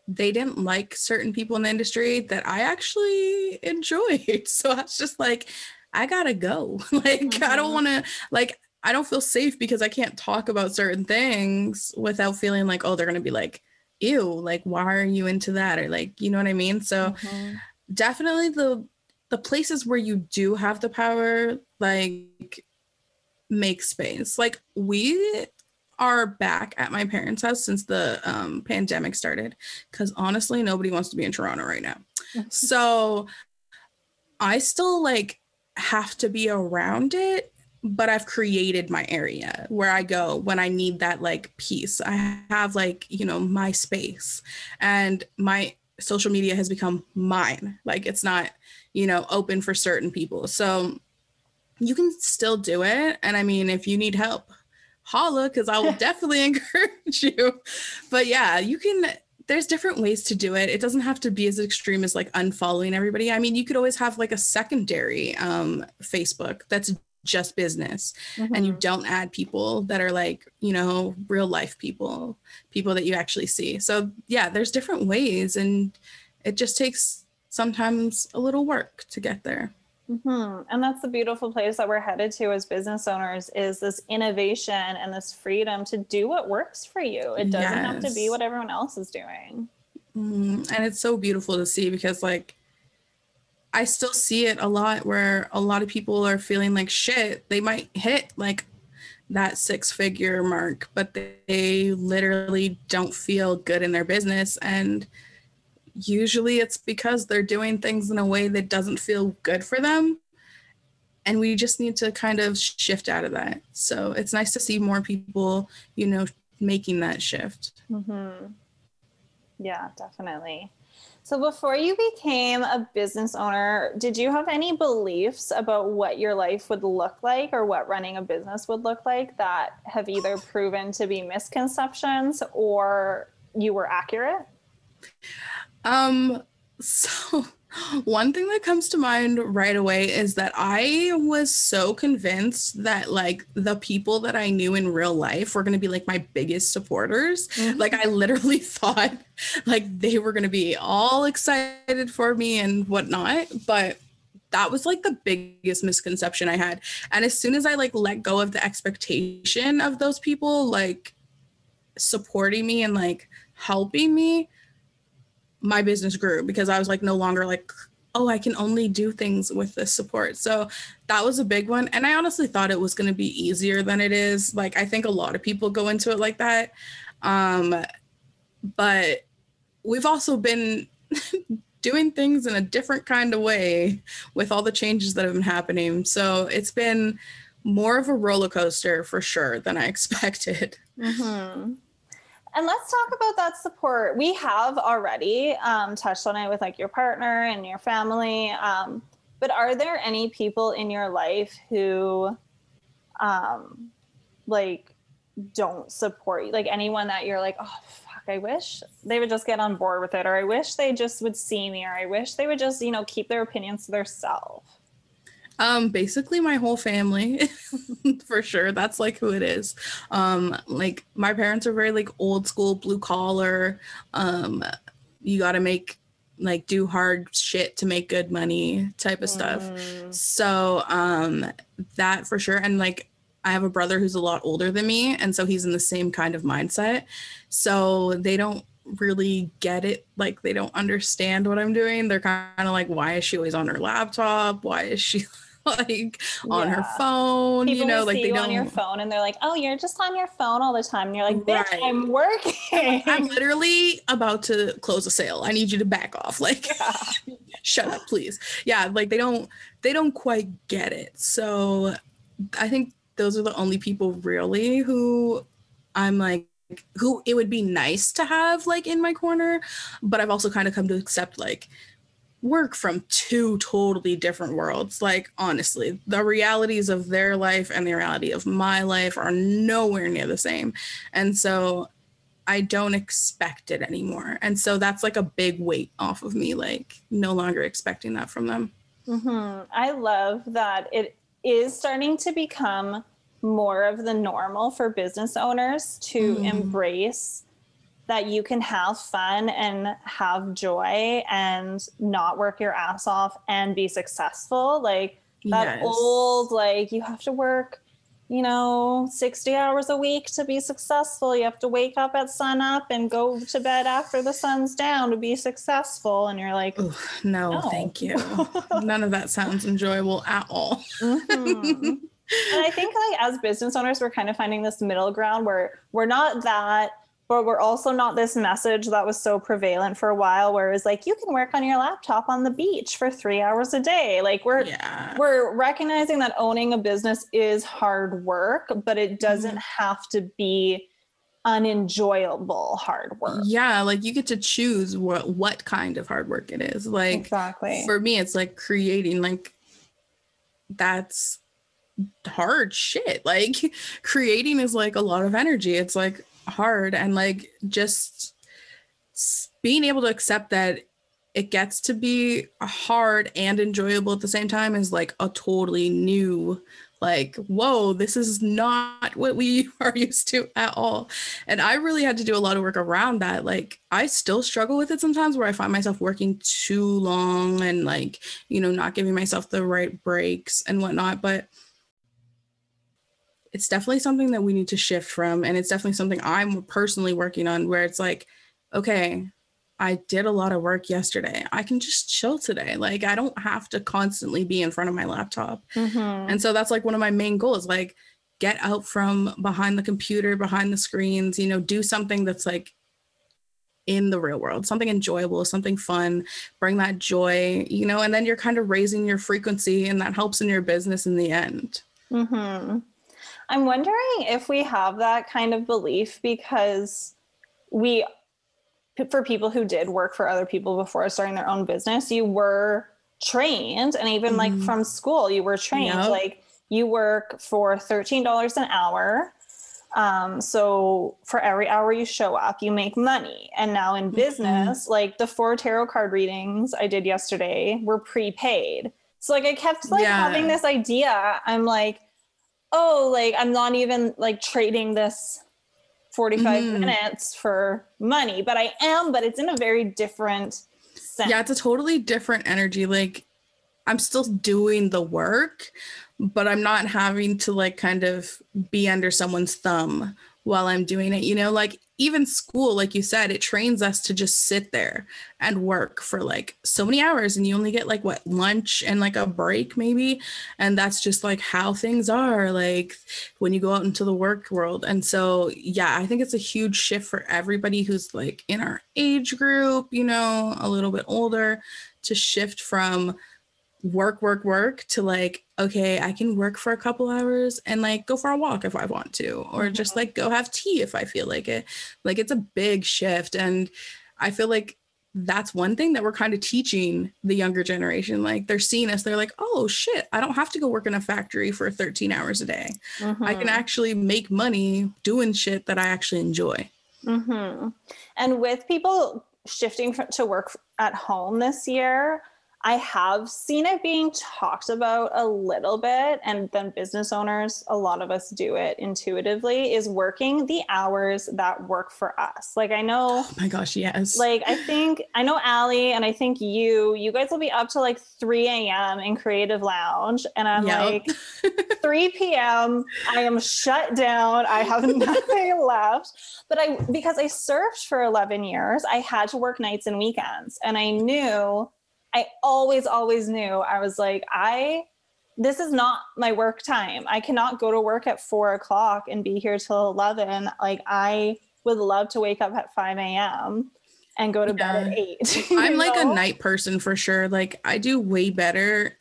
they didn't like certain people in the industry that i actually enjoyed so i was just like i gotta go like mm-hmm. i don't mm-hmm. want to like i don't feel safe because i can't talk about certain things without feeling like oh they're gonna be like ew, like why are you into that? Or like, you know what I mean? So mm-hmm. definitely the the places where you do have the power, like make space. Like we are back at my parents' house since the um, pandemic started because honestly, nobody wants to be in Toronto right now. so I still like have to be around it but I've created my area where I go when I need that like peace. I have like, you know, my space and my social media has become mine. Like it's not, you know, open for certain people. So you can still do it. And I mean, if you need help, holla, because I will definitely encourage you. But yeah, you can there's different ways to do it. It doesn't have to be as extreme as like unfollowing everybody. I mean, you could always have like a secondary um, Facebook that's just business mm-hmm. and you mm-hmm. don't add people that are like you know real life people people that you actually see so yeah there's different ways and it just takes sometimes a little work to get there Mm-hmm. And that's the beautiful place that we're headed to as business owners is this innovation and this freedom to do what works for you. It doesn't yes. have to be what everyone else is doing. Mm, and it's so beautiful to see because like I still see it a lot where a lot of people are feeling like shit. They might hit like that six figure mark, but they literally don't feel good in their business. And usually it's because they're doing things in a way that doesn't feel good for them. And we just need to kind of shift out of that. So it's nice to see more people, you know, making that shift. Mm-hmm. Yeah, definitely. So, before you became a business owner, did you have any beliefs about what your life would look like or what running a business would look like that have either proven to be misconceptions or you were accurate? Um, so one thing that comes to mind right away is that I was so convinced that like the people that I knew in real life were going to be like my biggest supporters. Mm-hmm. Like I literally thought like they were going to be all excited for me and whatnot, but that was like the biggest misconception I had. And as soon as I like let go of the expectation of those people like supporting me and like helping me, my business grew because I was like no longer like, oh, I can only do things with this support. So that was a big one. And I honestly thought it was going to be easier than it is. Like, I think a lot of people go into it like that. Um, but we've also been doing things in a different kind of way with all the changes that have been happening. So it's been more of a roller coaster for sure than I expected. Mm-hmm. And let's talk about that support. We have already um, touched on it with like your partner and your family. Um, but are there any people in your life who, um, like, don't support you? Like anyone that you're like, oh fuck, I wish they would just get on board with it, or I wish they just would see me, or I wish they would just, you know, keep their opinions to themselves. Um, basically my whole family, for sure. That's like who it is. Um, like my parents are very like old school blue collar. Um, you gotta make like do hard shit to make good money type of stuff. Mm. So um that for sure. And like I have a brother who's a lot older than me, and so he's in the same kind of mindset. So they don't really get it like they don't understand what i'm doing they're kind of like why is she always on her laptop why is she like on her phone People you know like they don't on your phone and they're like oh you're just on your phone all the time. And you're like bitch right. i'm working i'm literally about to close a sale. I need you to back off. Like yeah. shut up please. Yeah like they don't they don't quite get it. So i think those are the only people really who i'm like who it would be nice to have like in my corner but i've also kind of come to accept like work from two totally different worlds like honestly the realities of their life and the reality of my life are nowhere near the same and so i don't expect it anymore and so that's like a big weight off of me like no longer expecting that from them mm-hmm. i love that it is starting to become more of the normal for business owners to mm. embrace that you can have fun and have joy and not work your ass off and be successful. Like that yes. old, like you have to work, you know, 60 hours a week to be successful. You have to wake up at sun up and go to bed after the sun's down to be successful. And you're like, Ooh, no, no, thank you. None of that sounds enjoyable at all. Mm-hmm. and I think like as business owners, we're kind of finding this middle ground where we're not that, but we're also not this message that was so prevalent for a while where it was like you can work on your laptop on the beach for three hours a day. Like we're yeah. we're recognizing that owning a business is hard work, but it doesn't mm-hmm. have to be unenjoyable hard work. Yeah, like you get to choose what what kind of hard work it is. Like exactly for me, it's like creating like that's hard shit. Like creating is like a lot of energy. It's like hard and like just being able to accept that it gets to be hard and enjoyable at the same time is like a totally new like whoa this is not what we are used to at all. And i really had to do a lot of work around that. Like i still struggle with it sometimes where i find myself working too long and like you know not giving myself the right breaks and whatnot but it's definitely something that we need to shift from and it's definitely something i'm personally working on where it's like okay I did a lot of work yesterday. I can just chill today. Like I don't have to constantly be in front of my laptop. Mm-hmm. And so that's like one of my main goals like get out from behind the computer, behind the screens, you know, do something that's like in the real world, something enjoyable, something fun, bring that joy, you know, and then you're kind of raising your frequency and that helps in your business in the end. Mm-hmm. I'm wondering if we have that kind of belief because we for people who did work for other people before starting their own business, you were trained, and even mm-hmm. like from school, you were trained. Yep. Like you work for $13 an hour. Um, so for every hour you show up, you make money. And now in mm-hmm. business, mm-hmm. like the four tarot card readings I did yesterday were prepaid. So like I kept like yeah. having this idea. I'm like, oh, like I'm not even like trading this 45 mm-hmm. minutes for money, but I am, but it's in a very different sense. Yeah, it's a totally different energy. Like I'm still doing the work, but I'm not having to like kind of be under someone's thumb while I'm doing it. You know, like even school, like you said, it trains us to just sit there and work for like so many hours, and you only get like what lunch and like a break, maybe. And that's just like how things are, like when you go out into the work world. And so, yeah, I think it's a huge shift for everybody who's like in our age group, you know, a little bit older to shift from work, work, work to like, okay, I can work for a couple hours and like go for a walk if I want to, or just mm-hmm. like go have tea if I feel like it. Like it's a big shift. And I feel like that's one thing that we're kind of teaching the younger generation. Like they're seeing us, they're like, oh shit, I don't have to go work in a factory for 13 hours a day. Mm-hmm. I can mm-hmm. actually make money doing shit that I actually enjoy. Mm-hmm. And with people shifting to work at home this year, I have seen it being talked about a little bit, and then business owners, a lot of us do it intuitively, is working the hours that work for us. Like, I know. Oh my gosh, yes. Like, I think, I know Allie and I think you, you guys will be up to like 3 a.m. in Creative Lounge. And I'm yep. like, 3 p.m., I am shut down. I have nothing left. But I, because I surfed for 11 years, I had to work nights and weekends. And I knew I always, always knew I was like, I, this is not my work time. I cannot go to work at four o'clock and be here till 11. Like, I would love to wake up at 5 a.m. and go to yeah. bed at eight. I'm like know? a night person for sure. Like, I do way better.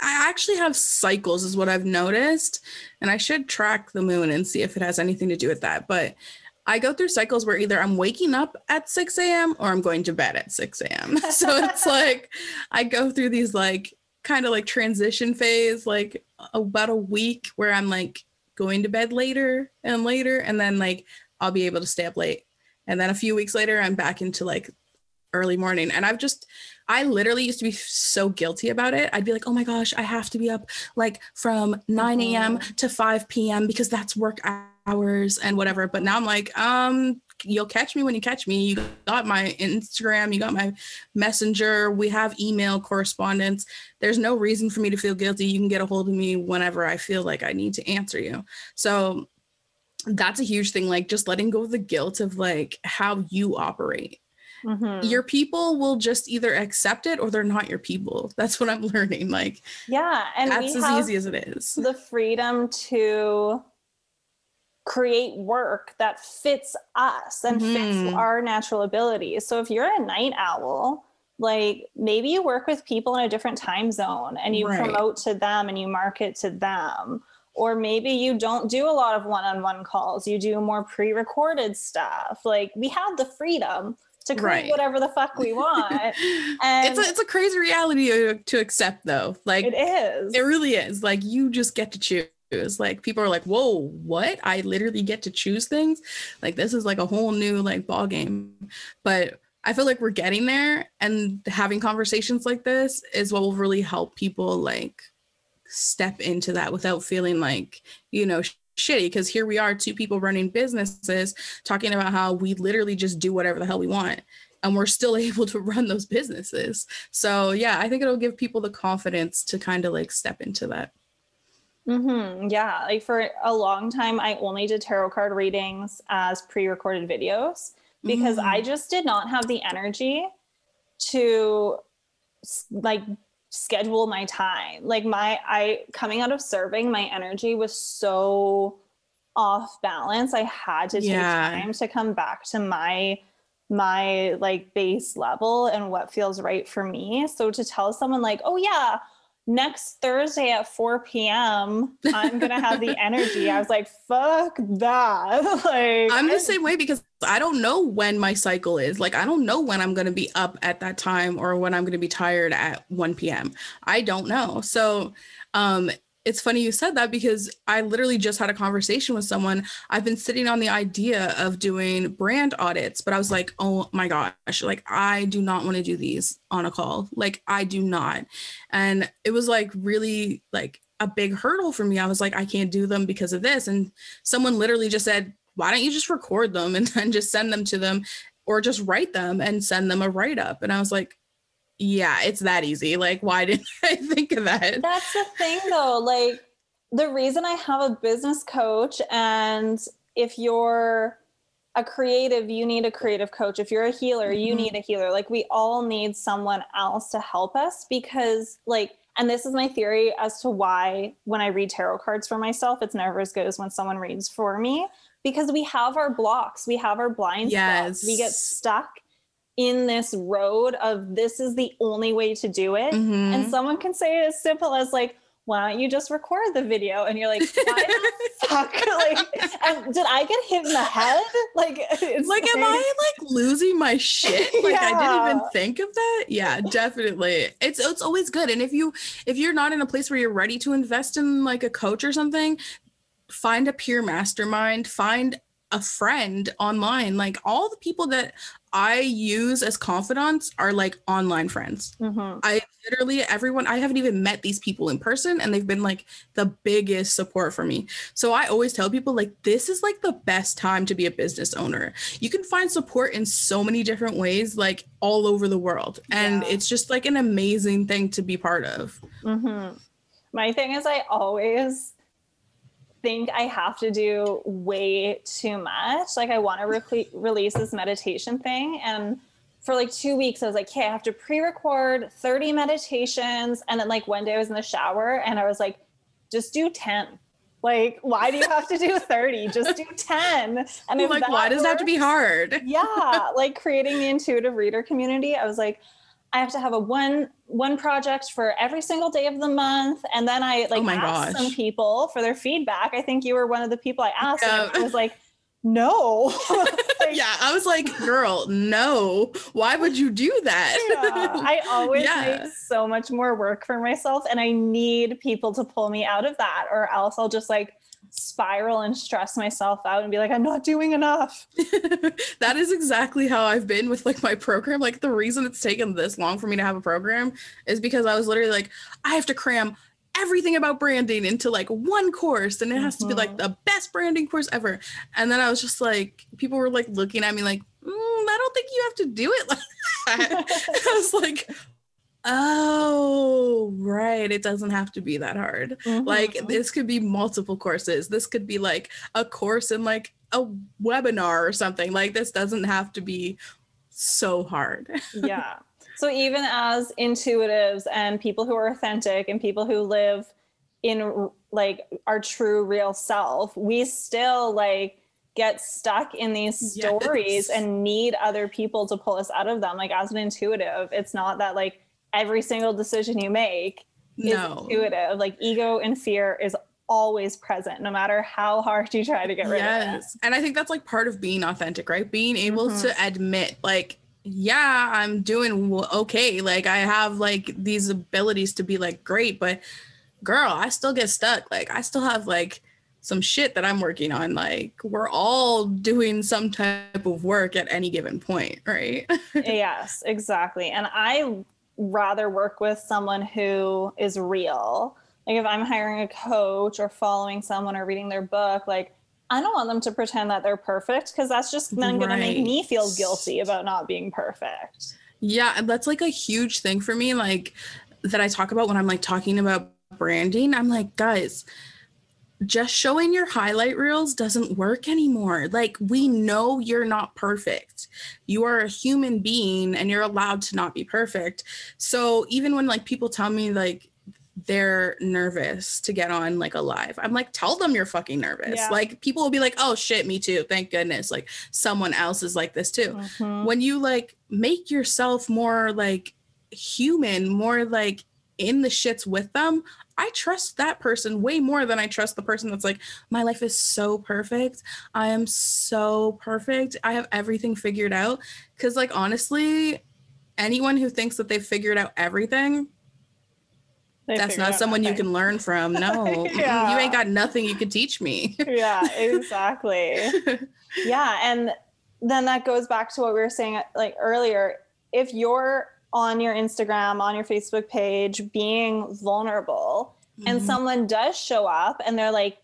I actually have cycles, is what I've noticed. And I should track the moon and see if it has anything to do with that. But I go through cycles where either I'm waking up at 6 a.m. or I'm going to bed at 6 a.m. so it's like I go through these like kind of like transition phase, like about a week where I'm like going to bed later and later, and then like I'll be able to stay up late. And then a few weeks later, I'm back into like early morning. And I've just, I literally used to be so guilty about it. I'd be like, oh my gosh, I have to be up like from 9 a.m. Uh-huh. to 5 p.m. because that's work hours and whatever. But now I'm like, um, you'll catch me when you catch me. You got my Instagram, you got my messenger, we have email correspondence. There's no reason for me to feel guilty. You can get a hold of me whenever I feel like I need to answer you. So that's a huge thing, like just letting go of the guilt of like how you operate. Mm-hmm. Your people will just either accept it or they're not your people. That's what I'm learning. Like, yeah, and that's as easy as it is. The freedom to create work that fits us and mm-hmm. fits our natural abilities. So if you're a night owl, like maybe you work with people in a different time zone and you right. promote to them and you market to them. Or maybe you don't do a lot of one on one calls, you do more pre recorded stuff. Like we have the freedom to create right. whatever the fuck we want. And it's a, it's a crazy reality to, to accept though. Like it is. It really is. Like you just get to choose like people are like whoa what i literally get to choose things like this is like a whole new like ball game but I feel like we're getting there and having conversations like this is what will really help people like step into that without feeling like, you know, shitty because here we are two people running businesses talking about how we literally just do whatever the hell we want and we're still able to run those businesses. So, yeah, I think it'll give people the confidence to kind of like step into that. Mm-hmm. Yeah. Like for a long time, I only did tarot card readings as pre recorded videos because mm. I just did not have the energy to like schedule my time. Like my I coming out of serving, my energy was so off balance. I had to take yeah. time to come back to my my like base level and what feels right for me. So to tell someone like, "Oh yeah, next Thursday at 4 p.m., I'm gonna have the energy. I was like, fuck that. like I'm the same way because I don't know when my cycle is. Like I don't know when I'm gonna be up at that time or when I'm gonna be tired at 1 p.m. I don't know. So um it's funny you said that because I literally just had a conversation with someone. I've been sitting on the idea of doing brand audits, but I was like, oh my gosh, like I do not want to do these on a call. Like I do not. And it was like really like a big hurdle for me. I was like, I can't do them because of this. And someone literally just said, why don't you just record them and then just send them to them or just write them and send them a write up? And I was like, yeah, it's that easy. Like, why didn't I think of that? That's the thing, though. Like, the reason I have a business coach, and if you're a creative, you need a creative coach. If you're a healer, mm-hmm. you need a healer. Like, we all need someone else to help us because, like, and this is my theory as to why when I read tarot cards for myself, it's never as good as when someone reads for me because we have our blocks, we have our blind yes. spots, we get stuck in this road of this is the only way to do it. Mm-hmm. And someone can say it as simple as like, why don't you just record the video? And you're like, why the fuck? Like, and did I get hit in the head? Like, it's like, am I like losing my shit? Like, yeah. I didn't even think of that. Yeah, definitely. It's it's always good. And if you if you're not in a place where you're ready to invest in like a coach or something, find a peer mastermind. Find a friend online. Like all the people that I use as confidants are like online friends. Mm-hmm. I literally, everyone, I haven't even met these people in person and they've been like the biggest support for me. So I always tell people, like, this is like the best time to be a business owner. You can find support in so many different ways, like all over the world. And yeah. it's just like an amazing thing to be part of. Mm-hmm. My thing is, I always, think I have to do way too much. Like I want to re- release this meditation thing and for like 2 weeks I was like, "Okay, I have to pre-record 30 meditations." And then like one day I was in the shower and I was like, "Just do 10." Like, why do you have to do 30? Just do 10. And like, why does works, that have to be hard? yeah. Like creating the intuitive reader community, I was like, I have to have a one one project for every single day of the month, and then I like oh asked gosh. some people for their feedback. I think you were one of the people I asked. Yeah. And I was like, no. like, yeah, I was like, girl, no. Why would you do that? yeah, I always yeah. make so much more work for myself, and I need people to pull me out of that, or else I'll just like spiral and stress myself out and be like i'm not doing enough that is exactly how i've been with like my program like the reason it's taken this long for me to have a program is because i was literally like i have to cram everything about branding into like one course and it has mm-hmm. to be like mm-hmm. the best branding course ever and then i was just like people were like looking at me like mm, i don't think you have to do it like that i was like Oh, right. It doesn't have to be that hard. Mm-hmm. Like this could be multiple courses. This could be like a course in like a webinar or something. Like this doesn't have to be so hard. yeah. So even as intuitives and people who are authentic and people who live in like our true real self, we still like get stuck in these stories yes. and need other people to pull us out of them. Like as an intuitive, it's not that like every single decision you make no. is intuitive. Like ego and fear is always present, no matter how hard you try to get rid yes. of it. And I think that's like part of being authentic, right? Being able mm-hmm. to admit, like, yeah, I'm doing okay. Like, I have like these abilities to be like great, but girl, I still get stuck. Like, I still have like some shit that I'm working on. Like we're all doing some type of work at any given point, right? yes, exactly. And I rather work with someone who is real. Like if I'm hiring a coach or following someone or reading their book, like I don't want them to pretend that they're perfect because that's just then going to make me feel guilty about not being perfect. Yeah, that's like a huge thing for me like that I talk about when I'm like talking about branding. I'm like, guys, just showing your highlight reels doesn't work anymore. Like, we know you're not perfect. You are a human being and you're allowed to not be perfect. So, even when like people tell me, like, they're nervous to get on like a live. I'm like, tell them you're fucking nervous. Yeah. Like people will be like, oh shit, me too. Thank goodness. Like someone else is like this too. Mm-hmm. When you like make yourself more like human, more like in the shits with them, I trust that person way more than I trust the person that's like, my life is so perfect. I am so perfect. I have everything figured out. Cause, like, honestly, anyone who thinks that they've figured out everything, they that's not someone nothing. you can learn from. No, yeah. you ain't got nothing you could teach me. yeah, exactly. yeah. And then that goes back to what we were saying like earlier. If you're on your Instagram, on your Facebook page, being vulnerable, mm-hmm. and someone does show up and they're like,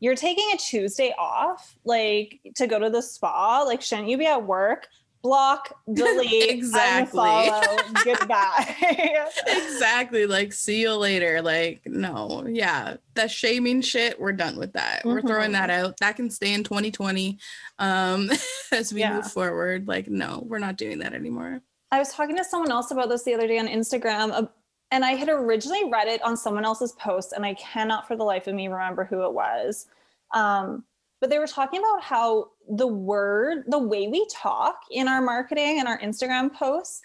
you're taking a Tuesday off, like to go to the spa. Like, shouldn't you be at work? Block, delete, exactly. unfollow, goodbye. exactly. Like, see you later. Like, no, yeah, that shaming shit. We're done with that. Mm-hmm. We're throwing that out. That can stay in 2020 um, as we yeah. move forward. Like, no, we're not doing that anymore. I was talking to someone else about this the other day on Instagram, and I had originally read it on someone else's post, and I cannot for the life of me remember who it was. Um, but they were talking about how the word, the way we talk in our marketing and our Instagram posts,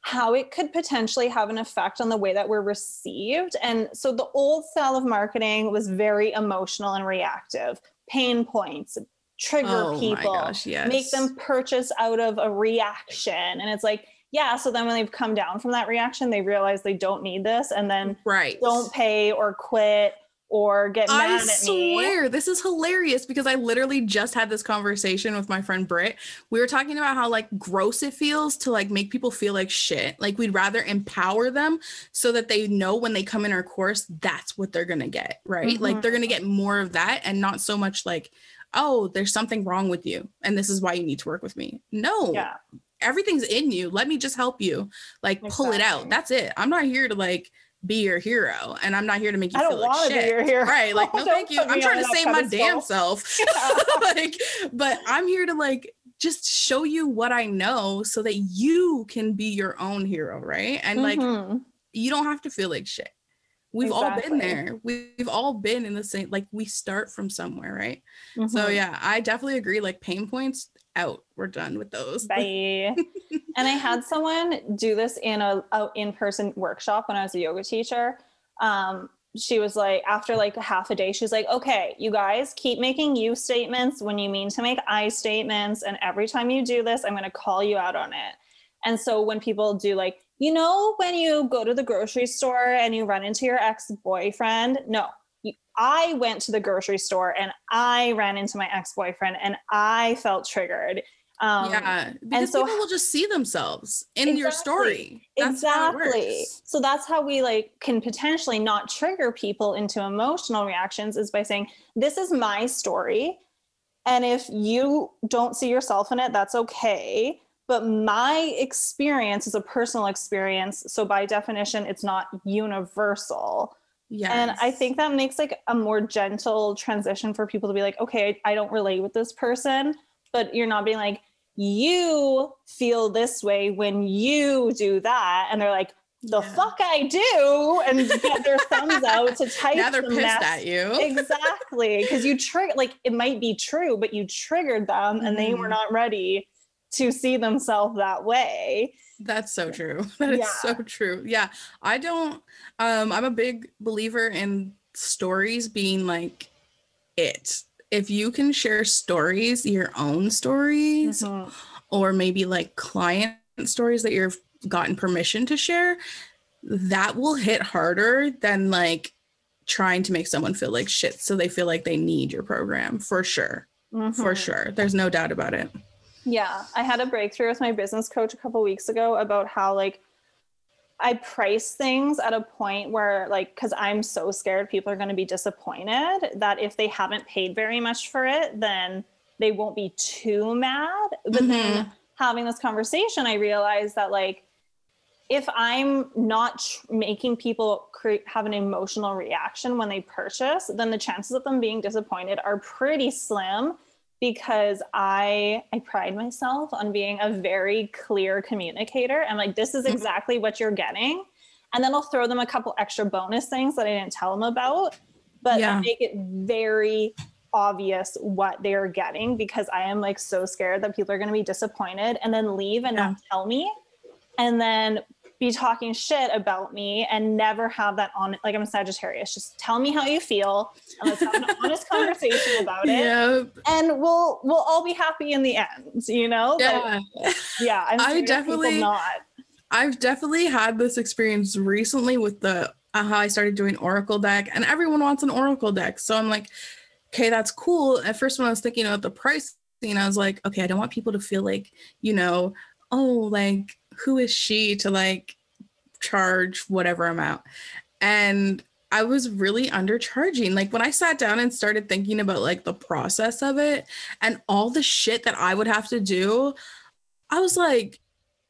how it could potentially have an effect on the way that we're received. And so the old style of marketing was very emotional and reactive, pain points, trigger oh people, gosh, yes. make them purchase out of a reaction. And it's like, yeah so then when they've come down from that reaction they realize they don't need this and then right don't pay or quit or get mad I at me. I swear this is hilarious because I literally just had this conversation with my friend Britt. We were talking about how like gross it feels to like make people feel like shit. Like we'd rather empower them so that they know when they come in our course that's what they're going to get, right? Mm-hmm. Like they're going to get more of that and not so much like oh, there's something wrong with you and this is why you need to work with me. No. Yeah everything's in you. Let me just help you. Like exactly. pull it out. That's it. I'm not here to like be your hero and I'm not here to make you I feel like shit. Be your hero. Right. Like, no, thank you. I'm trying to save my damn self. like, but I'm here to like just show you what I know so that you can be your own hero, right? And mm-hmm. like you don't have to feel like shit. We've exactly. all been there. We've all been in the same like we start from somewhere, right? Mm-hmm. So yeah, I definitely agree like pain points out. We're done with those. Bye. and I had someone do this in a, a, in-person workshop when I was a yoga teacher. Um, she was like, after like half a day, she's like, okay, you guys keep making you statements when you mean to make I statements. And every time you do this, I'm going to call you out on it. And so when people do like, you know, when you go to the grocery store and you run into your ex boyfriend, no, I went to the grocery store and I ran into my ex boyfriend and I felt triggered. Um, yeah, because and so, people will just see themselves in exactly, your story. That's exactly. So that's how we like can potentially not trigger people into emotional reactions is by saying, "This is my story, and if you don't see yourself in it, that's okay." But my experience is a personal experience, so by definition, it's not universal. Yeah. And I think that makes like a more gentle transition for people to be like, okay, I, I don't relate with this person, but you're not being like, you feel this way when you do that. And they're like, the yeah. fuck I do, and get their thumbs out to type. Now they're pissed mess. at you. exactly. Because you trigger like it might be true, but you triggered them and mm. they were mm-hmm. not ready to see themselves that way. That's so true. That is yeah. so true. Yeah. I don't um I'm a big believer in stories being like it. If you can share stories, your own stories mm-hmm. or maybe like client stories that you've gotten permission to share, that will hit harder than like trying to make someone feel like shit so they feel like they need your program for sure. For Mhm. sure. There's no doubt about it. Yeah, I had a breakthrough with my business coach a couple weeks ago about how like I price things at a point where like cuz I'm so scared people are going to be disappointed that if they haven't paid very much for it then they won't be too mad. But then mm-hmm. having this conversation I realized that like if I'm not tr- making people create have an emotional reaction when they purchase, then the chances of them being disappointed are pretty slim because I I pride myself on being a very clear communicator. I'm like, this is Mhm. exactly what you're getting. And then I'll throw them a couple extra bonus things that I didn't tell them about, but Yeah. make it very obvious what they're getting because I am like so scared that people are going to be disappointed and then leave and not tell me and then be talking shit about me and never have that on like I'm a Sagittarius. Just tell me how you feel and let's have an honest conversation about it. Yeah. And we'll we'll all be happy in the end, you know? Yeah. But yeah, I'm I scared of people definitely- not. I've definitely had this experience recently with the uh, how I started doing Oracle deck, and everyone wants an Oracle deck. So I'm like, okay, that's cool. At first, when I was thinking about the price, I was like, okay, I don't want people to feel like, you know, oh, like who is she to like charge whatever amount? And I was really undercharging. Like when I sat down and started thinking about like the process of it and all the shit that I would have to do, I was like,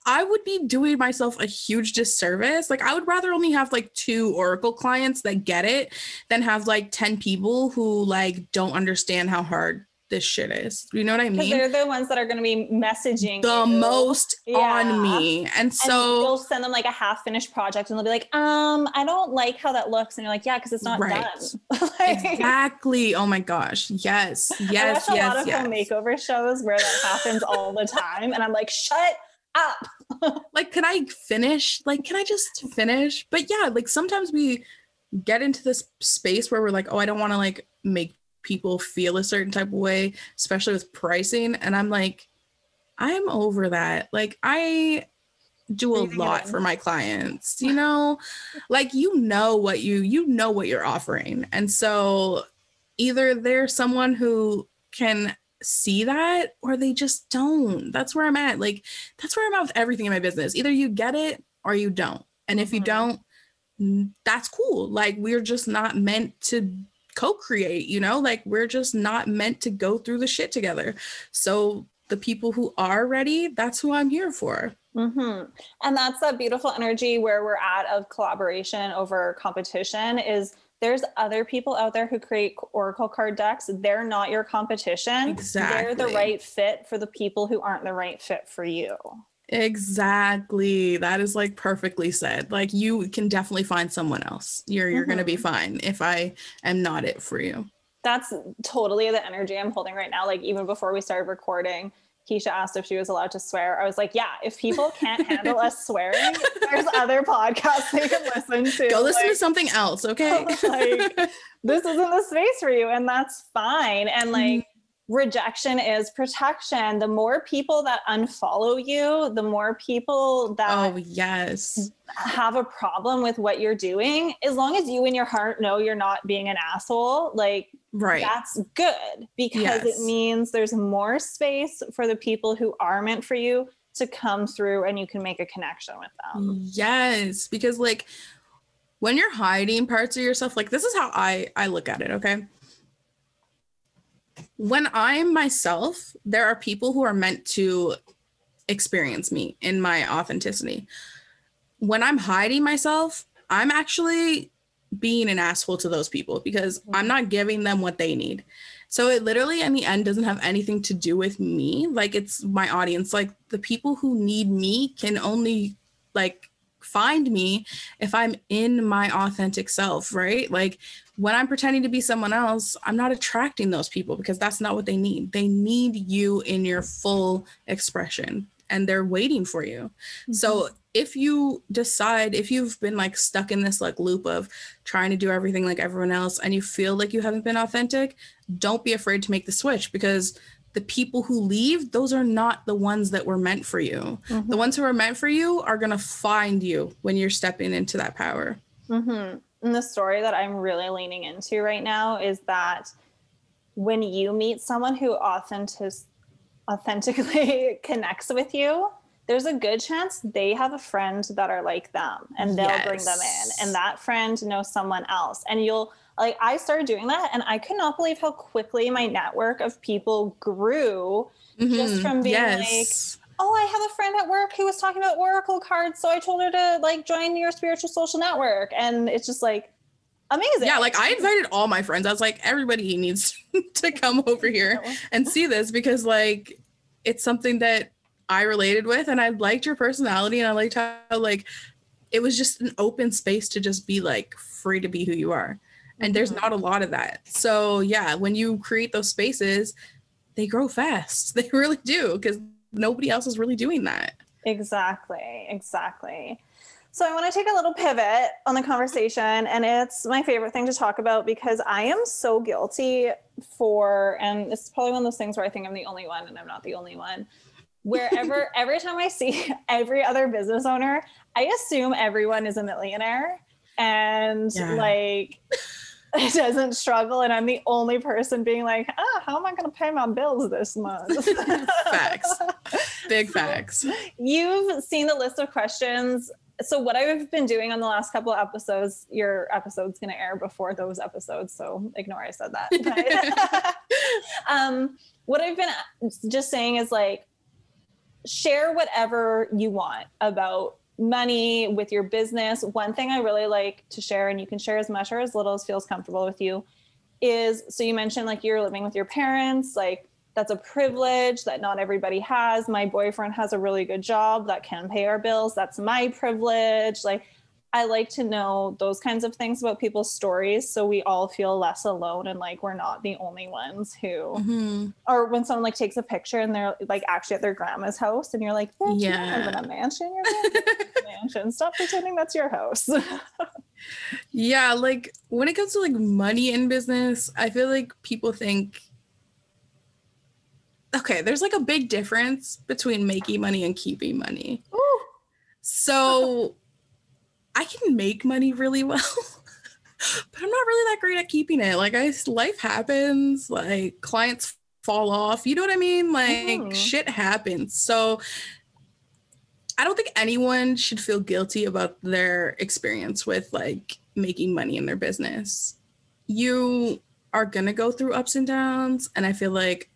I would be doing myself a huge disservice. Like I would rather only have like two Oracle clients that get it than have like 10 people who like don't understand how hard this shit is. You know what I mean? they're the ones that are going to be messaging The you. most Yeah. on me. And and so you'll send them like a half finished project and they'll be like, um, I don't like how that looks. And you're like, yeah, because it's not Right. done. Like, exactly. Oh my gosh. Yes. I Yes. watch a lot Yes. of Yes. home makeover shows where that happens all the time. And I'm like, shut up. like can i finish like can i just finish but yeah like sometimes we get into this space where we're like oh i don't want to like make people feel a certain type of way especially with pricing. And i'm like i'm over that. Like i do a lot for my clients you know? Like you know what you you know what you're offering. And so either they're someone who can see that or they just don't. That's where i'm at. Like that's where i'm at with everything in my business. Either you get it or you don't. And if you Mhm. don't that's cool. Like we're just not meant to co-create you know like we're just not meant to go through the shit together so the people who are ready that's who i'm here for hmm And that's that beautiful energy where we're at of collaboration over competition is there's other people out there who create Oracle card decks. They're not your competition. exactly. They're the right fit for the people who aren't the right fit for you. Exactly that is like perfectly said like you can definitely find someone else you're you're gonna be Mhm. fine if i am not it for you That's totally the energy I'm holding right now. Like even before we started recording, Keisha asked if she was allowed to swear. I was like, yeah, if people can't handle us swearing, there's other podcasts they can listen to. go listen to something else okay Like, this isn't the space for you and that's fine and like rejection is protection. The more people that unfollow you the more people that oh yes. have a problem with what you're doing as long as you in your heart know you're not being an asshole like right. that's good because Yes. it means there's more space for the people who are meant for you to come through and you can make a connection with them. Yes because like when you're hiding parts of yourself like this is how i i look at it okay when i'm myself there are people who are meant to experience me in my authenticity. When i'm hiding myself i'm actually being an asshole to those people because mm-hmm. i'm not giving them what they need. So it literally in the end doesn't have anything to do with me. Like it's my audience. Like the people who need me can only like find me if i'm in my authentic self right? Like when i'm pretending to be someone else i'm not attracting those people because that's not what they need. They need you in your full expression and they're waiting for you. Mm-hmm. So if you decide if you've been like stuck in this like loop of trying to do everything like everyone else and you feel like you haven't been authentic don't be afraid to make the switch because the people who leave those are not the ones that were meant for you. Mhm. the ones who are meant for you are going to find you when you're stepping into that power. Hmm and the story that I'm really leaning into right now is that when you meet someone who authentic authentically connects with you, there's a good chance they have a friend that are like them and they'll yes. bring them in. And that friend knows someone else. And you'll like I started doing that and I could not believe how quickly my network of people grew mm-hmm. just from being yes. like oh I have a friend at work who was talking about oracle cards so I told her to like join your spiritual social network and it's just like amazing. Yeah, like I invited all my friends. I was like, everybody needs to come over here and see this because like it's something that I related with and I liked your personality and I liked how like it was just an open space to just be like free to be who you are. And mm-hmm. there's not a lot of that. So yeah, when you create those spaces, they grow fast. They really do because nobody else is really doing that. Exactly. Exactly. So I want to take a little pivot on the conversation, and it's my favorite thing to talk about because I am so guilty for, and it's probably one of those things where I think I'm the only one, and I'm not the only one. Wherever every time I see every other business owner, I assume everyone is a millionaire, and yeah. like it doesn't struggle, and I'm the only person being like, ah, oh, how am I going to pay my bills this month? facts, big facts. You've seen the list of questions so what I've been doing on the last couple of episodes, your episode's going to air before those episodes, so ignore I said that. um, what I've been just saying is like share whatever you want about money with your business. One thing I really like to share, and you can share as much or as little as feels comfortable with you, is so you mentioned like you're living with your parents, like that's a privilege that not everybody has. My boyfriend has a really good job that can pay our bills. That's my privilege. Like, I like to know those kinds of things about people's stories so we all feel less alone and like we're not the only ones who mm-hmm. or when someone like takes a picture and they're like actually at their grandma's house and you're like, yeah, you live in a mansion, you're mansion. Stop pretending that's your house. yeah, like when it comes to like money in business, I feel like people think okay, there's like a big difference between making money and keeping money. Ooh. So I can make money really well, but I'm not really that great at keeping it. Like I life happens, like clients fall off, you know what I mean? Like mm. shit happens. So I don't think anyone should feel guilty about their experience with like making money in their business. You are going to go through ups and downs and I feel like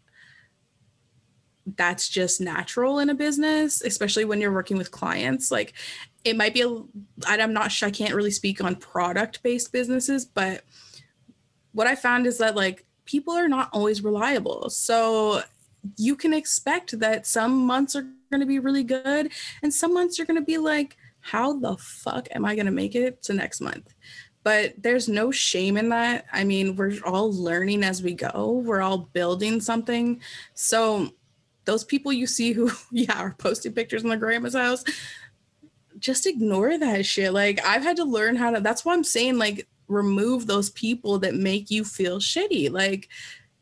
that's just natural in a business, especially when you're working with clients. Like it might be a, I'm not sure, I can't really speak on product based businesses, but what I found is that like people are not always reliable. So you can expect that some months are going to be really good and some months you're going to be like, how the fuck am I going to make it to next month? But there's no shame in that. I mean, we're all learning as we go, we're all building something. So those people you see who yeah are posting pictures in their grandma's house just ignore that shit like i've had to learn how to that's why i'm saying like remove those people that make you feel shitty like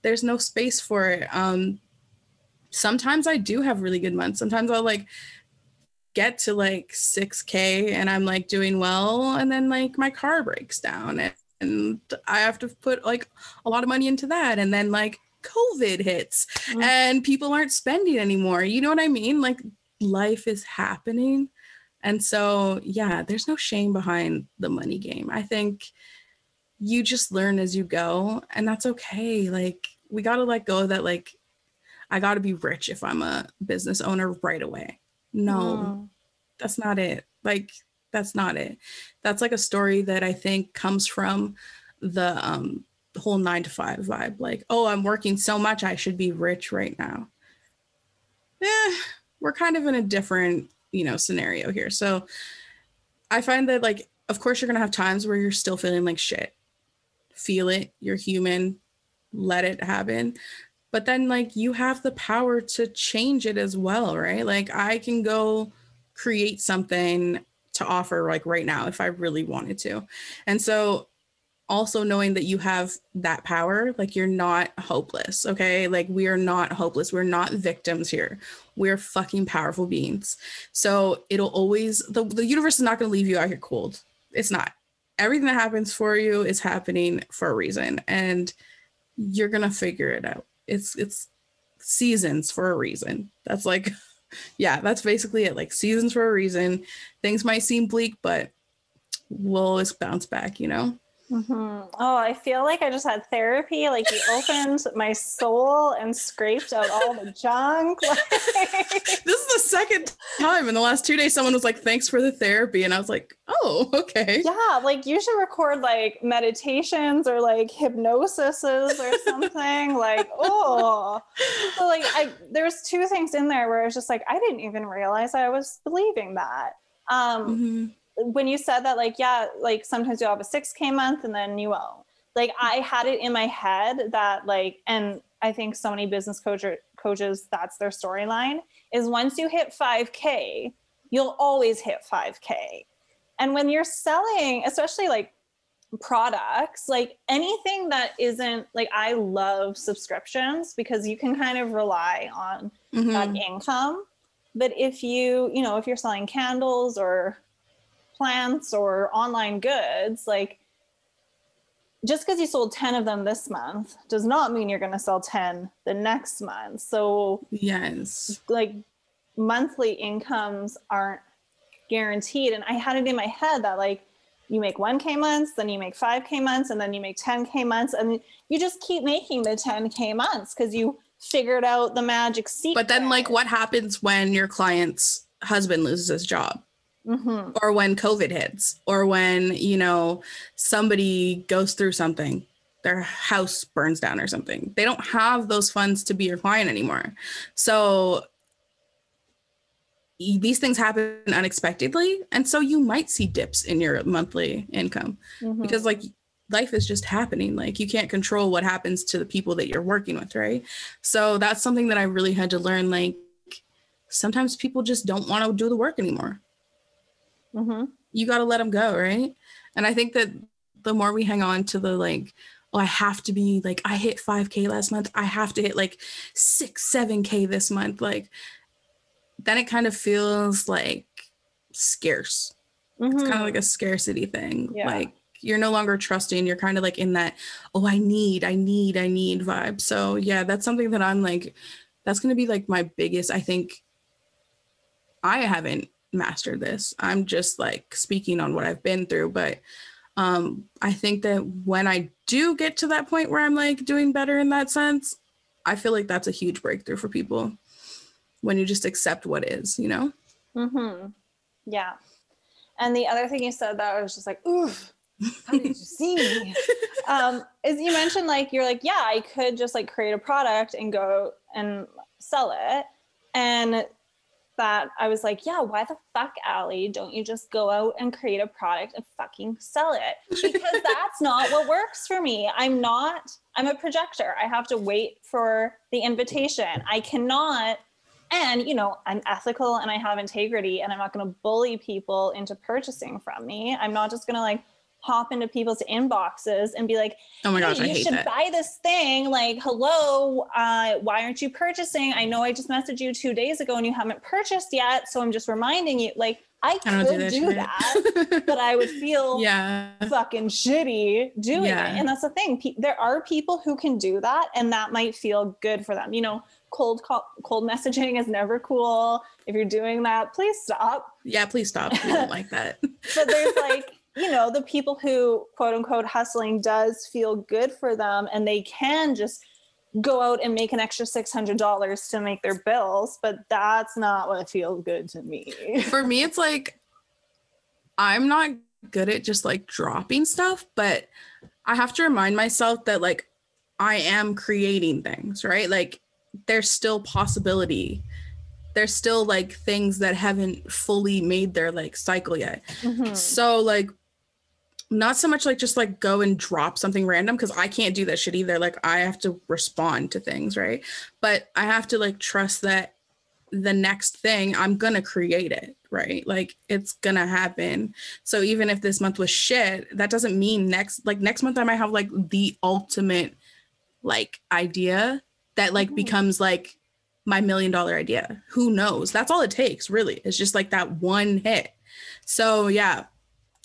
there's no space for it um sometimes i do have really good months sometimes i'll like get to like 6k and i'm like doing well and then like my car breaks down and, and i have to put like a lot of money into that and then like COVID hits mm-hmm. and people aren't spending anymore. You know what I mean? Like life is happening. And so, yeah, there's no shame behind the money game. I think you just learn as you go, and that's okay. Like, we got to let go of that, like, I got to be rich if I'm a business owner right away. No, mm. that's not it. Like, that's not it. That's like a story that I think comes from the um whole nine to five vibe like oh i'm working so much i should be rich right now yeah we're kind of in a different you know scenario here. So i find that like of course you're gonna have times where you're still feeling like shit. Feel it you're human let it happen. But then like you have the power to change it as well right? Like i can go create something to offer like right now if i really wanted to. And so also knowing that you have that power like you're not hopeless okay like we are not hopeless we're not victims here we're fucking powerful beings so it'll always the, the universe is not to leave you out here cold it's not everything that happens for you is happening for a reason and you're to figure it out. It's it's seasons for a reason. That's like yeah, that's basically it. Like seasons for a reason. Things might seem bleak, but we'll always bounce back, you know? Mm-hmm. Oh, I feel like I just had therapy. Like you opened my soul and scraped out all the junk. this is the second time in the last two days someone was like, "Thanks for the therapy," and I was like, "Oh, okay." Yeah, like you should record like meditations or like hypnosises or something. like, oh, so like I there's two things in there where I was just like, I didn't even realize I was believing that. Um, mm-hmm when you said that, like, yeah, like sometimes you'll have a 6K month and then you won't. Like, I had it in my head that, like, and I think so many business coach coaches, that's their storyline is once you hit 5K, you'll always hit 5K. And when you're selling, especially like products, like anything that isn't like, I love subscriptions because you can kind of rely on mm-hmm. that income. But if you, you know, if you're selling candles or plants or online goods, like just because you sold 10 of them this month does not mean you're going to sell 10 the next month. So, yes, like monthly incomes aren't guaranteed. And I had it in my head that, like, you make 1K months, then you make 5K months, and then you make 10K months, and you just keep making the 10K months because you figured out the magic secret. But then, like, what happens when your client's husband loses his job? Mm-hmm. or when COVID hits, or when, you know, somebody goes through something, their house burns down or something. They don't have those funds to be your client anymore. So these things happen unexpectedly. And so you might see dips in your monthly income mm-hmm. because, like, life is just happening. Like you can't control what happens to the people that you're working with, right? So that's something that I really had to learn. Like sometimes people just don't want to do the work anymore. Mm-hmm. You got to let them go, right? And I think that the more we hang on to the like, oh, I have to be like, I hit 5K last month, I have to hit like six, 7K this month, like, then it kind of feels like scarce. Mm-hmm. It's kind of like a scarcity thing. Yeah. Like, you're no longer trusting you're kind of like in that oh i need i need i need vibe so yeah that's something that i'm like that's going to be like my biggest i think i haven't master this. I'm just like speaking on what I've been through, but um I think that when I do get to that point where I'm like doing better in that sense, I feel like that's a huge breakthrough for people when you just accept what is, you know? Mhm. Yeah. And the other thing you said that I was just like, oof, how did you see me? um, is you mentioned like you're like, yeah, I could just like create a product and go and sell it. And that I was like, yeah, why the fuck, Ally, don't you just go out and create a product and fucking sell it? Because that's not what works for me. I'm not, I'm a projector. I have to wait for the invitation. I cannot, and you know, I'm ethical and I have integrity and I'm not going to bully people into purchasing from me. I'm not just going to like hop into people's inboxes and be like, "Oh my gosh, hey, you should that. buy this thing." Like, "Hello, uh, why aren't you purchasing? I know I just messaged you two days ago and you haven't purchased yet, so I'm just reminding you." Like, I could I do that, do that but I would feel yeah fucking shitty doing yeah. it. And that's the thing. Pe- there are people who can do that, and that might feel good for them. You know, cold call, cold messaging is never cool. If you're doing that, please stop. Yeah, please stop. I don't like that. but there's like you know, the people who quote unquote hustling does feel good for them and they can just go out and make an extra $600 to make their bills, but that's not what feels good to me. For me, it's like I'm not good at just like dropping stuff, but I have to remind myself that like I am creating things, right? Like there's still possibility. There's still like things that haven't fully made their like cycle yet. Mm-hmm. So like not so much like just like go and drop something random because I can't do that shit either. Like I have to respond to things, right? But I have to like trust that the next thing I'm gonna create it, right? Like it's gonna happen. So even if this month was shit, that doesn't mean next like next month I might have like the ultimate like idea that like mm-hmm. becomes like my million dollar idea. Who knows? That's all it takes, really. It's just like that one hit. So yeah,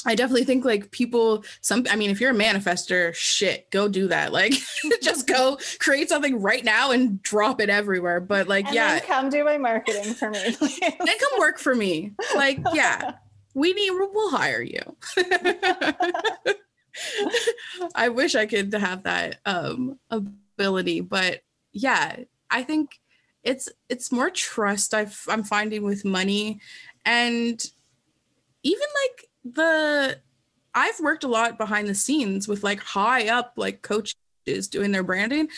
I definitely think like people some I mean if you're a manifester, shit, go do that. Like just go create something right now and drop it everywhere. But like And yeah, then come do my marketing for me. then come work for me. Like yeah, we need we'll hire you. I wish I could have that um ability, but yeah, I think it's it's more trust I've, I'm finding with money and even like the I've worked a lot behind the scenes with like high up like coaches doing their branding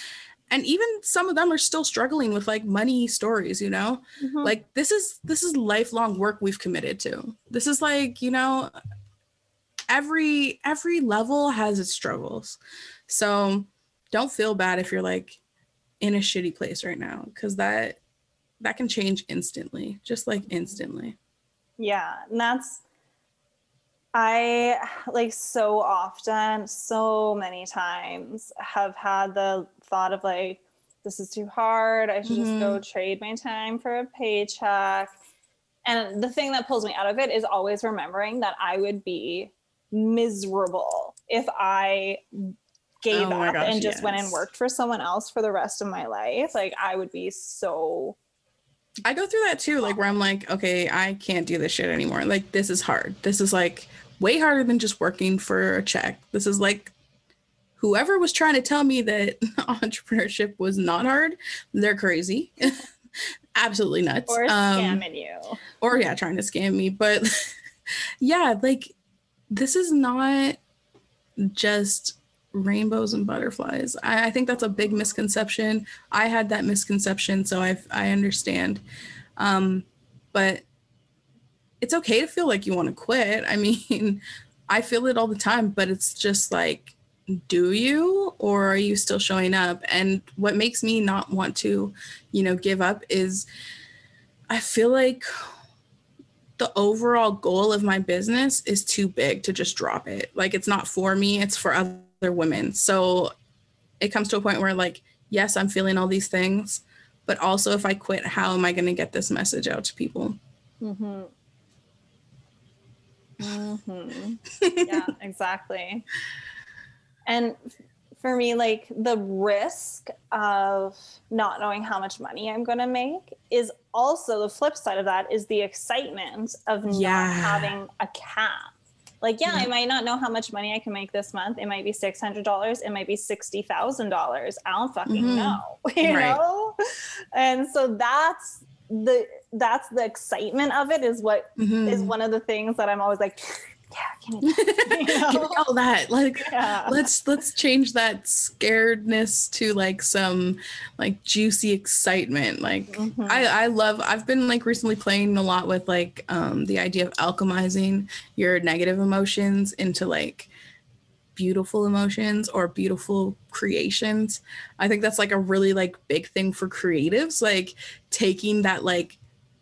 and even some of them are still struggling with like money stories, you know? Mhm. Like this is this is lifelong work we've committed to. This is like, you know, every every level has its struggles. So don't feel bad if you're like in a shitty place right now cuz that that can change instantly, just like instantly. Yeah, and that's I like so often, so many times have had the thought of like, this is too hard. I should just go mm-hmm. trade my time for a paycheck. And the thing that pulls me out of it is always remembering that I would be miserable if I gave Oh up gosh, and just went and worked for someone else for the rest of my life. Like I would be so I go through that too, like where I'm like, okay, I can't do this shit anymore. Like this is hard. This is like way harder than just working for a check. This is like whoever was trying to tell me that entrepreneurship was not hard, they're crazy. Absolutely nuts. or Um, scamming you. or yeah, trying to scam me. But yeah, like this is not just rainbows and butterflies. I, I think that's a big misconception. I had that misconception, so I I understand. Um, but it's okay to feel like you want to quit. I mean, I feel it all the time, but it's just like, do you or are you still showing up? And what makes me not want to, you know, give up is I feel like the overall goal of my business is too big to just drop it. Like it's not for me, it's for other women. So it comes to a point where like, yes, I'm feeling all these things, but also if I quit, how am I going to get this message out to people? Mm-hmm. Mm-hmm. yeah, exactly. And for me, like the risk of not knowing how much money I'm going to make is also the flip side of that is the excitement of Yeah. not having a cap. Like, yeah, I might not know how much money I can make this month. It might be six hundred dollars. It might be sixty thousand dollars. I don't fucking Mhm. know, you Right. know. And so that's the that's the excitement of it is what Mhm. is one of the things that I'm always like, yeah, give me that. You Give know? me all that. Like Yeah. let's let's change that scaredness to like some like juicy excitement. Like Mhm. I, I love I've been like recently playing a lot with like um the idea of alchemizing your negative emotions into like beautiful emotions or beautiful creations. I think that's like a really like big thing for creatives, like taking that like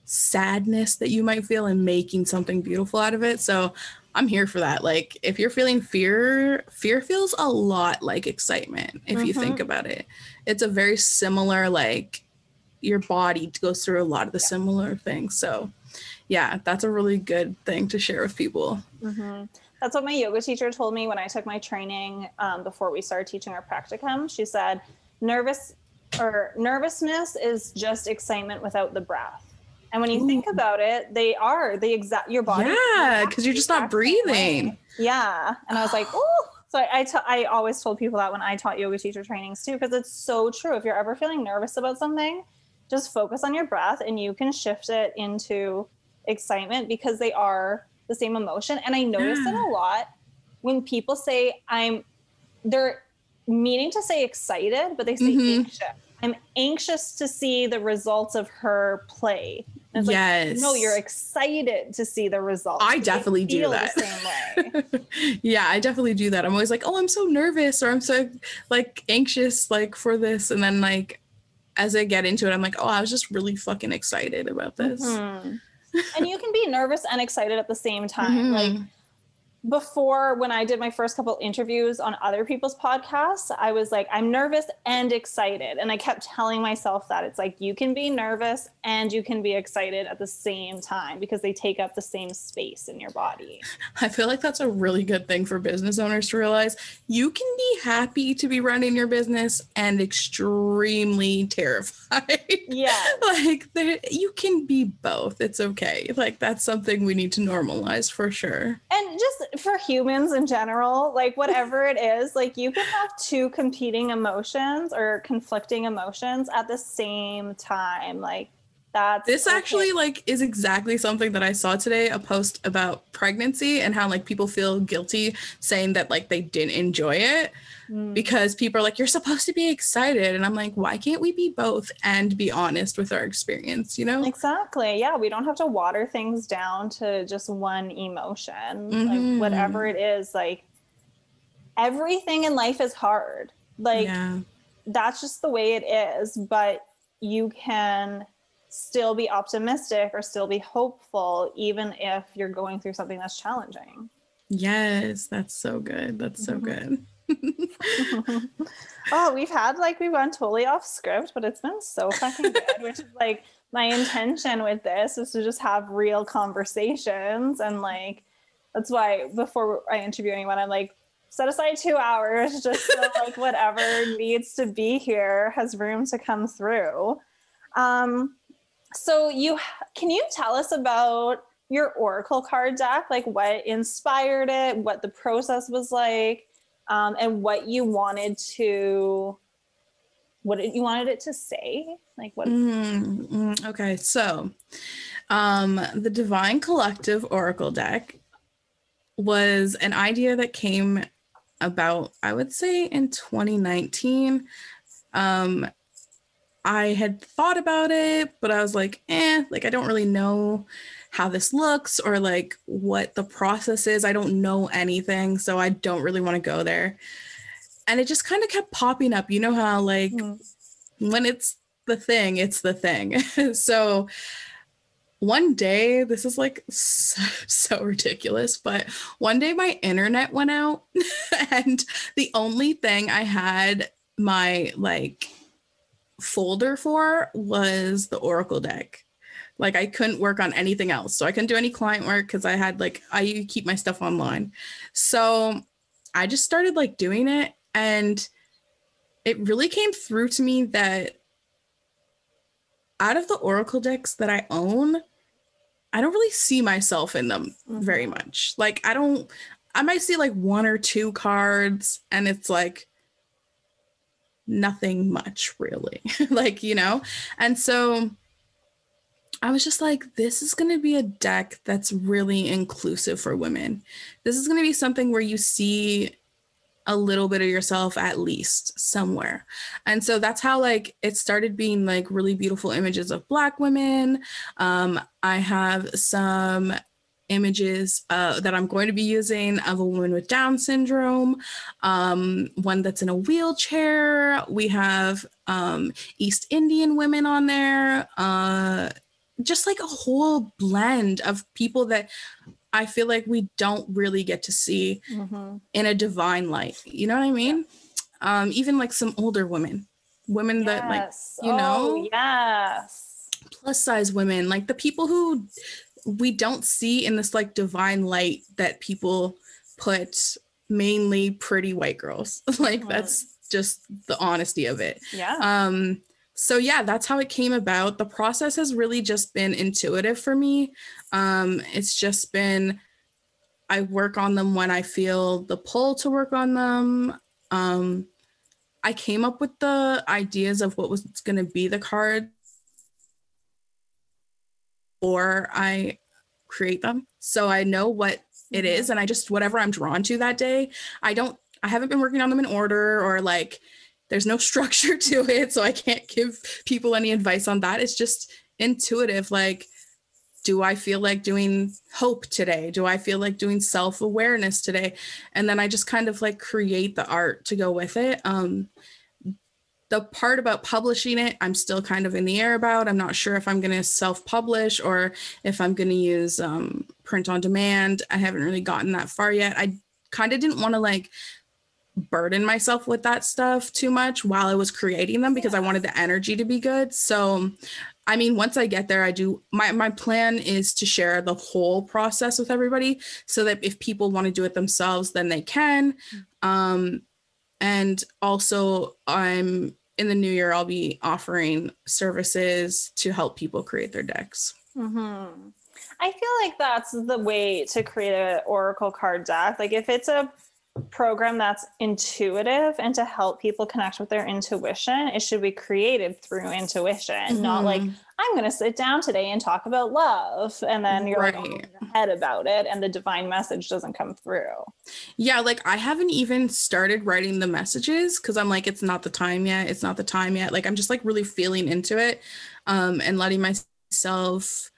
sadness that you might feel and making something beautiful out of it. So I'm here for that. Like if you're feeling fear, fear feels a lot like excitement if you Mhm. think about it. It's a very similar like your body goes through a lot of the similar things. So yeah, that's a really good thing to share with people. hmm That's what my yoga teacher told me when I took my training um, before we started teaching our practicum. She said, "Nervous or nervousness is just excitement without the breath." And when you think about it, they are the exact your body. Yeah, because you're just not same way. breathing. Yeah, and I was like, "Oh." So I, I, t- I always told people that when I taught yoga teacher trainings too, because it's so true. If you're ever feeling nervous about something, just focus on your breath, and you can shift it into excitement because they are the same emotion. And I notice it a lot when people say I'm, they're meaning to say excited, but they say Mhm. anxious. I'm anxious to see the results of her play. And it's yes. like, no, you're excited to see the results. I definitely do that. The same way. yeah, I definitely do that. I'm always like, oh, I'm so nervous or I'm so like anxious like for this. And then like as I get into it, I'm like, oh, I was just really fucking excited about this. Mhm. And you can be nervous and excited at the same time. Mhm. Like before when I did my first couple interviews on other people's podcasts, I was like, I'm nervous and excited. And I kept telling myself that it's like you can be nervous and you can be excited at the same time because they take up the same space in your body. I feel like that's a really good thing for business owners to realize. You can be happy to be running your business and extremely terrified. Yeah. like you can be both. It's okay. Like that's something we need to normalize for sure. And just for humans in general, like whatever it is, like you can have two competing emotions or conflicting emotions at the same time. Like that's this okay. actually like is exactly something that I saw today, a post about pregnancy and how like people feel guilty saying that like they didn't enjoy it mm. because people are like, you're supposed to be excited. And I'm like, why can't we be both and be honest with our experience, you know? Exactly. Yeah. We don't have to water things down to just one emotion. Mm-hmm. Like whatever it is, like everything in life is hard. Like yeah. that's just the way it is. But you can still be optimistic or still be hopeful, even if you're going through something that's challenging. Yes, that's so good. That's so mm-hmm. good. oh, we've had like we've gone totally off script, but it's been so fucking good, which is like my intention with this is to just have real conversations and like that's why before I interview anyone, I'm like, set aside two hours just so like whatever needs to be here has room to come through. Um, so you can you tell us about your oracle card deck? Like what inspired it what the process was like um, and what you wanted to what you wanted it to say? Like what mm-hmm. okay so um the divine collective oracle deck was an idea that came about i would say in 2019 um i had thought about it but i was like eh like i don't really know how this looks or like what the process is. I don't know anything, so I don't really want to go there. And it just kind of kept popping up. You know how like mm. when it's the thing, it's the thing. so one day, this is like so, so, ridiculous, but one day my internet went out and the only thing I had my like folder for was the Oracle deck. Like I couldn't work on anything else. So I couldn't do any client work because I had like I keep my stuff online. So I just started like doing it and it really came through to me that out of the Oracle decks that I own, I don't really see myself in them mm-hmm. very much. Like I don't I might see like one or two cards and it's like nothing much really. like, you know. And so I was just like, this is going to be a deck that's really inclusive for women. This is going to be something where you see a little bit of yourself at least somewhere. And so that's how like it started being like really beautiful images of black women. Um, I have some images uh, that I'm going to be using of a woman with Down syndrome, um, one that's in a wheelchair. We have um, East Indian women on there. Uh, just like a whole blend of people that I feel like we don't really get to see mm-hmm. in a divine light. You know what I mean? Yeah. Um, even like some older women, women yes. that like, you oh, know, yes, plus size women, like the people who we don't see in this like divine light that people put mainly pretty white girls. like mm-hmm. that's just the honesty of it. Yeah. Um, so yeah that's how it came about the process has really just been intuitive for me um, it's just been i work on them when i feel the pull to work on them um, i came up with the ideas of what was going to be the card or i create them. So i know what it is mm-hmm. and i just whatever i'm drawn to that day i don't i haven't been working on them in order or like there's no structure to it so i can't give people any advice on that. It's just intuitive like do i feel like doing hope today? Do i feel like doing self-awareness today? And then i just kind of like create the art to go with it. Um the part about publishing it i'm still kind of in the air about i'm not sure if i'm going to self-publish or if i'm going to use um, print on demand. I haven't really gotten that far yet. I kind of didn't want to like burden myself with that stuff too much while I was creating them because I wanted the energy to be good. So I mean, once I get there, I do my my plan is to share the whole process with everybody so that if people want to do it themselves, then they can. Um, and also, I'm in the new year, I'll be offering services to help people create their decks. Mm-hmm. I feel like that's the way to create an oracle card deck. Like if it's a program that's intuitive and to help people connect with their intuition, it should be created through intuition, mm-hmm. not like mm-hmm. I'm going to sit down today and talk about love and then you're right. like in your head about it and the divine message doesn't come through. Yeah, like I haven't even started writing the messages cuz I'm like it's not the time yet. It's not the time yet. Like I'm just like really feeling into it um and letting myself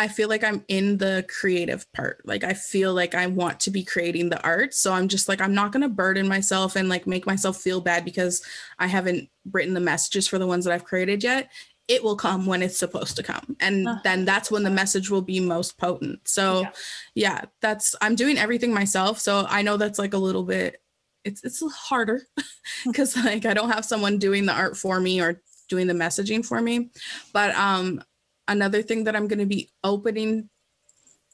I feel like I'm in the creative part. Like I feel like I want to be creating the art. So I'm just like I'm not going to burden myself and like make myself feel bad because I haven't written the messages for the ones that I've created yet. It will come when it's supposed to come. And uh, then that's when the message will be most potent. So yeah. yeah, that's I'm doing everything myself. So I know that's like a little bit it's it's harder because like I don't have someone doing the art for me or doing the messaging for me. But um another thing that I'm going to be opening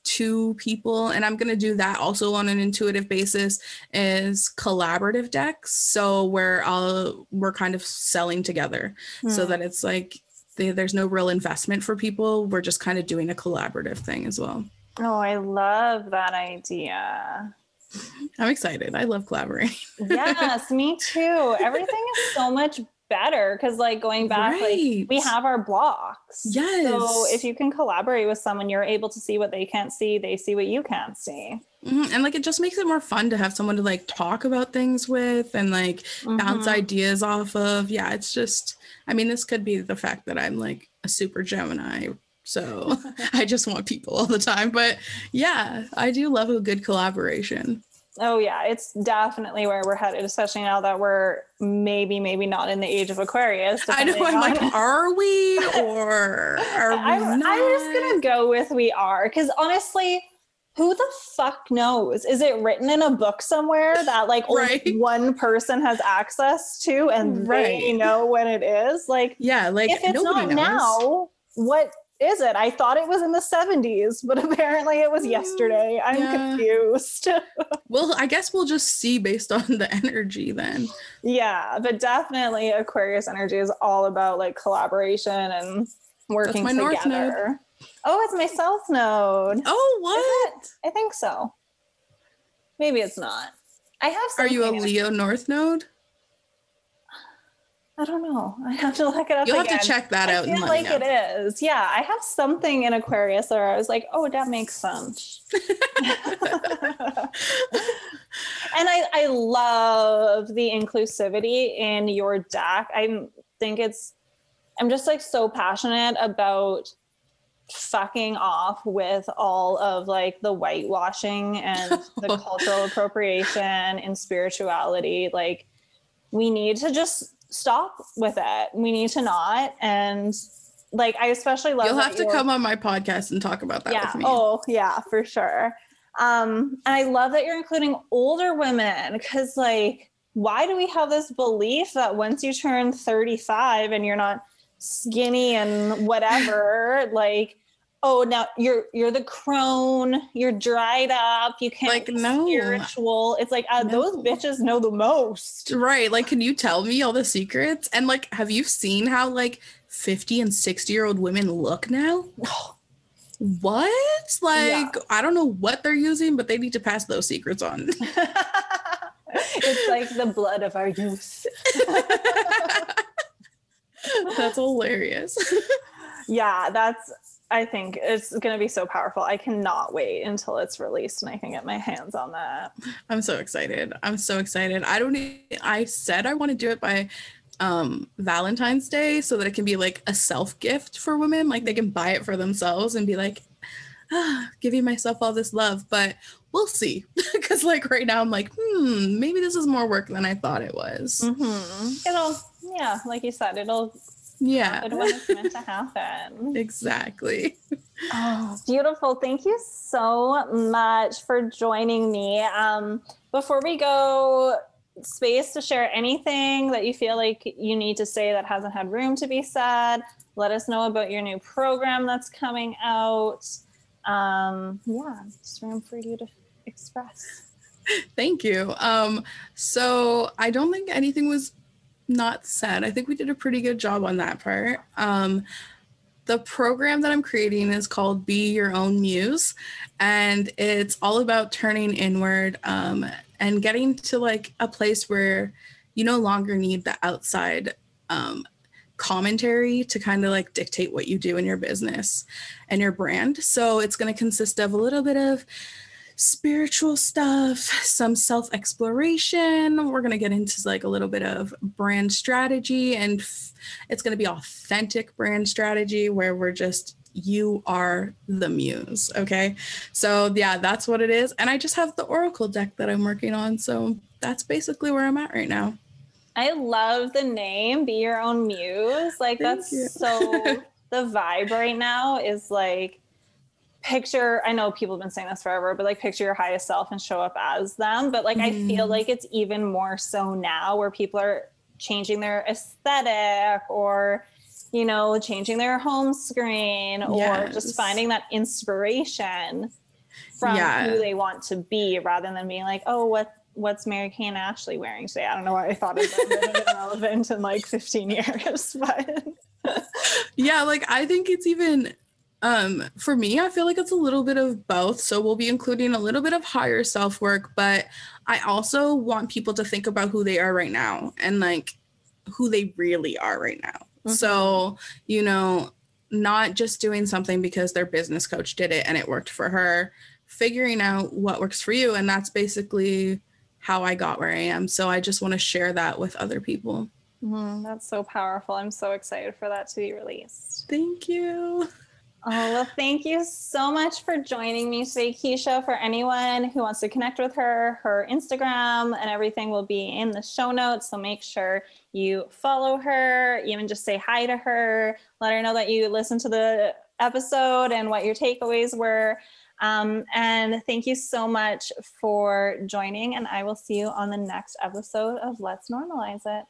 to people and i'm going to do that also on an intuitive basis is collaborative decks. So where i'll we're kind of selling together. Mm. so hmm. that it's like they, there's no real investment for people. We're just kind of doing a collaborative thing as well. Oh i love that idea. I'm excited. I love collaborating. Yes me too. Everything is so much better because like going back right. like we have our blocks yes so if you can collaborate with someone you're able to see what they can't see they see what you can't see mm-hmm. and like it just makes it more fun to have someone to like talk about things with and like mm-hmm. bounce ideas off of yeah it's just i mean this could be the fact that i'm like a super gemini so i just want people all the time but yeah i do love a good collaboration Oh yeah, it's definitely where we're headed, especially now that we're maybe, maybe not in the age of Aquarius. I know. I'm on. like, are we or are we I'm, not? I'm just gonna go with we are, because honestly, who the fuck knows? Is it written in a book somewhere that like right. only one person has access to, and right. they know when it is? Like, yeah, like if it's not knows. now, what is it? I thought it was in the 70s, but apparently it was yesterday. I'm yeah. confused. well, I guess we'll just see based on the energy then. Yeah, but definitely Aquarius energy is all about like collaboration and working That's my together. North node. Oh, it's my south node. Oh, what? I think so. Maybe it's not. I have Are you a Leo north node? I don't know. I have to look it up. You'll again. have to check that I out. Feel like it is. Yeah, I have something in Aquarius where I was like, oh, that makes sense. and I, I love the inclusivity in your deck. I think it's, I'm just like so passionate about fucking off with all of like the whitewashing and the cultural appropriation and spirituality. Like, we need to just stop with it. We need to not. And like, I especially love. You'll have to come on my podcast and talk about that yeah. with me. Oh, yeah, for sure. Um, and I love that you're including older women because, like, why do we have this belief that once you turn 35 and you're not skinny and whatever, like, oh now you're you're the crone. You're dried up. You can't like no. spiritual. It's like uh, no. those bitches know the most. Right. Like can you tell me all the secrets? And like have you seen how like 50 and 60 year old women look now? What? Like yeah. i don't know what they're using but they need to pass those secrets on. It's like the blood of our youth. That's hilarious. Yeah that's I think it's going to be so powerful. I cannot wait until it's released and I can get my hands on that. I'm so excited. I'm so excited. I don't I said I want to do it by um Valentine's Day so that it can be like a self gift for women like they can buy it for themselves and be like ah, giving myself all this love, but we'll see. Cuz like right now I'm like, hmm, maybe this is more work than I thought it was. Mm-hmm. It'll yeah, like you said, it'll yeah when it's meant to happen exactly Oh, beautiful. Thank you so much for joining me. Um, before we go, space to share anything that you feel like you need to say that hasn't had room to be said. Let us know about your new program that's coming out. Um, yeah, just room for you to express. Thank you. Um, so I don't think anything was not said. I think we did a pretty good job on that part. Um, the program that I'm creating is called Be Your Own Muse, and it's all about turning inward um, and getting to like a place where you no longer need the outside um, commentary to kind of like dictate what you do in your business and your brand. So it's going to consist of a little bit of spiritual stuff, some self exploration. We're going to get into like a little bit of brand strategy, and it's going to be authentic brand strategy where we're just you are the muse. Okay. So, yeah, that's what it is. And I just have the Oracle deck that I'm working on. So, that's basically where I'm at right now. I love the name, Be Your Own Muse. Like, Thank that's so the vibe right now is like picture i know people have been saying this forever but like picture your highest self and show up as them but like mm. i feel mm-hmm. like it's even more so now where people are changing their aesthetic or you know changing their home screen yes. or just finding that inspiration from yeah. who they want to be rather than being like oh what what's Mary-Kate and Ashley wearing today? I don't know why I thought of that relevant in like 15 years, but yeah, like I think it's even um, for me, I feel like it's a little bit of both. So we'll be including a little bit of higher self work, but I also want people to think about who they are right now and like who they really are right now. Mm-hmm. So, you know, not just doing something because their business coach did it and it worked for her, figuring out what works for you. And that's basically how I got where I am. So I just want to share that with other people. Mm, that's so powerful. I'm so excited for that to be released. Thank you. Oh, well, thank you so much for joining me today, Keisha. For anyone who wants to connect with her, her Instagram and everything will be in the show notes. So make sure you follow her, even just say hi to her, let her know that you listened to the episode and what your takeaways were. Um, and thank you so much for joining. And I will see you on the next episode of Let's Normalize It.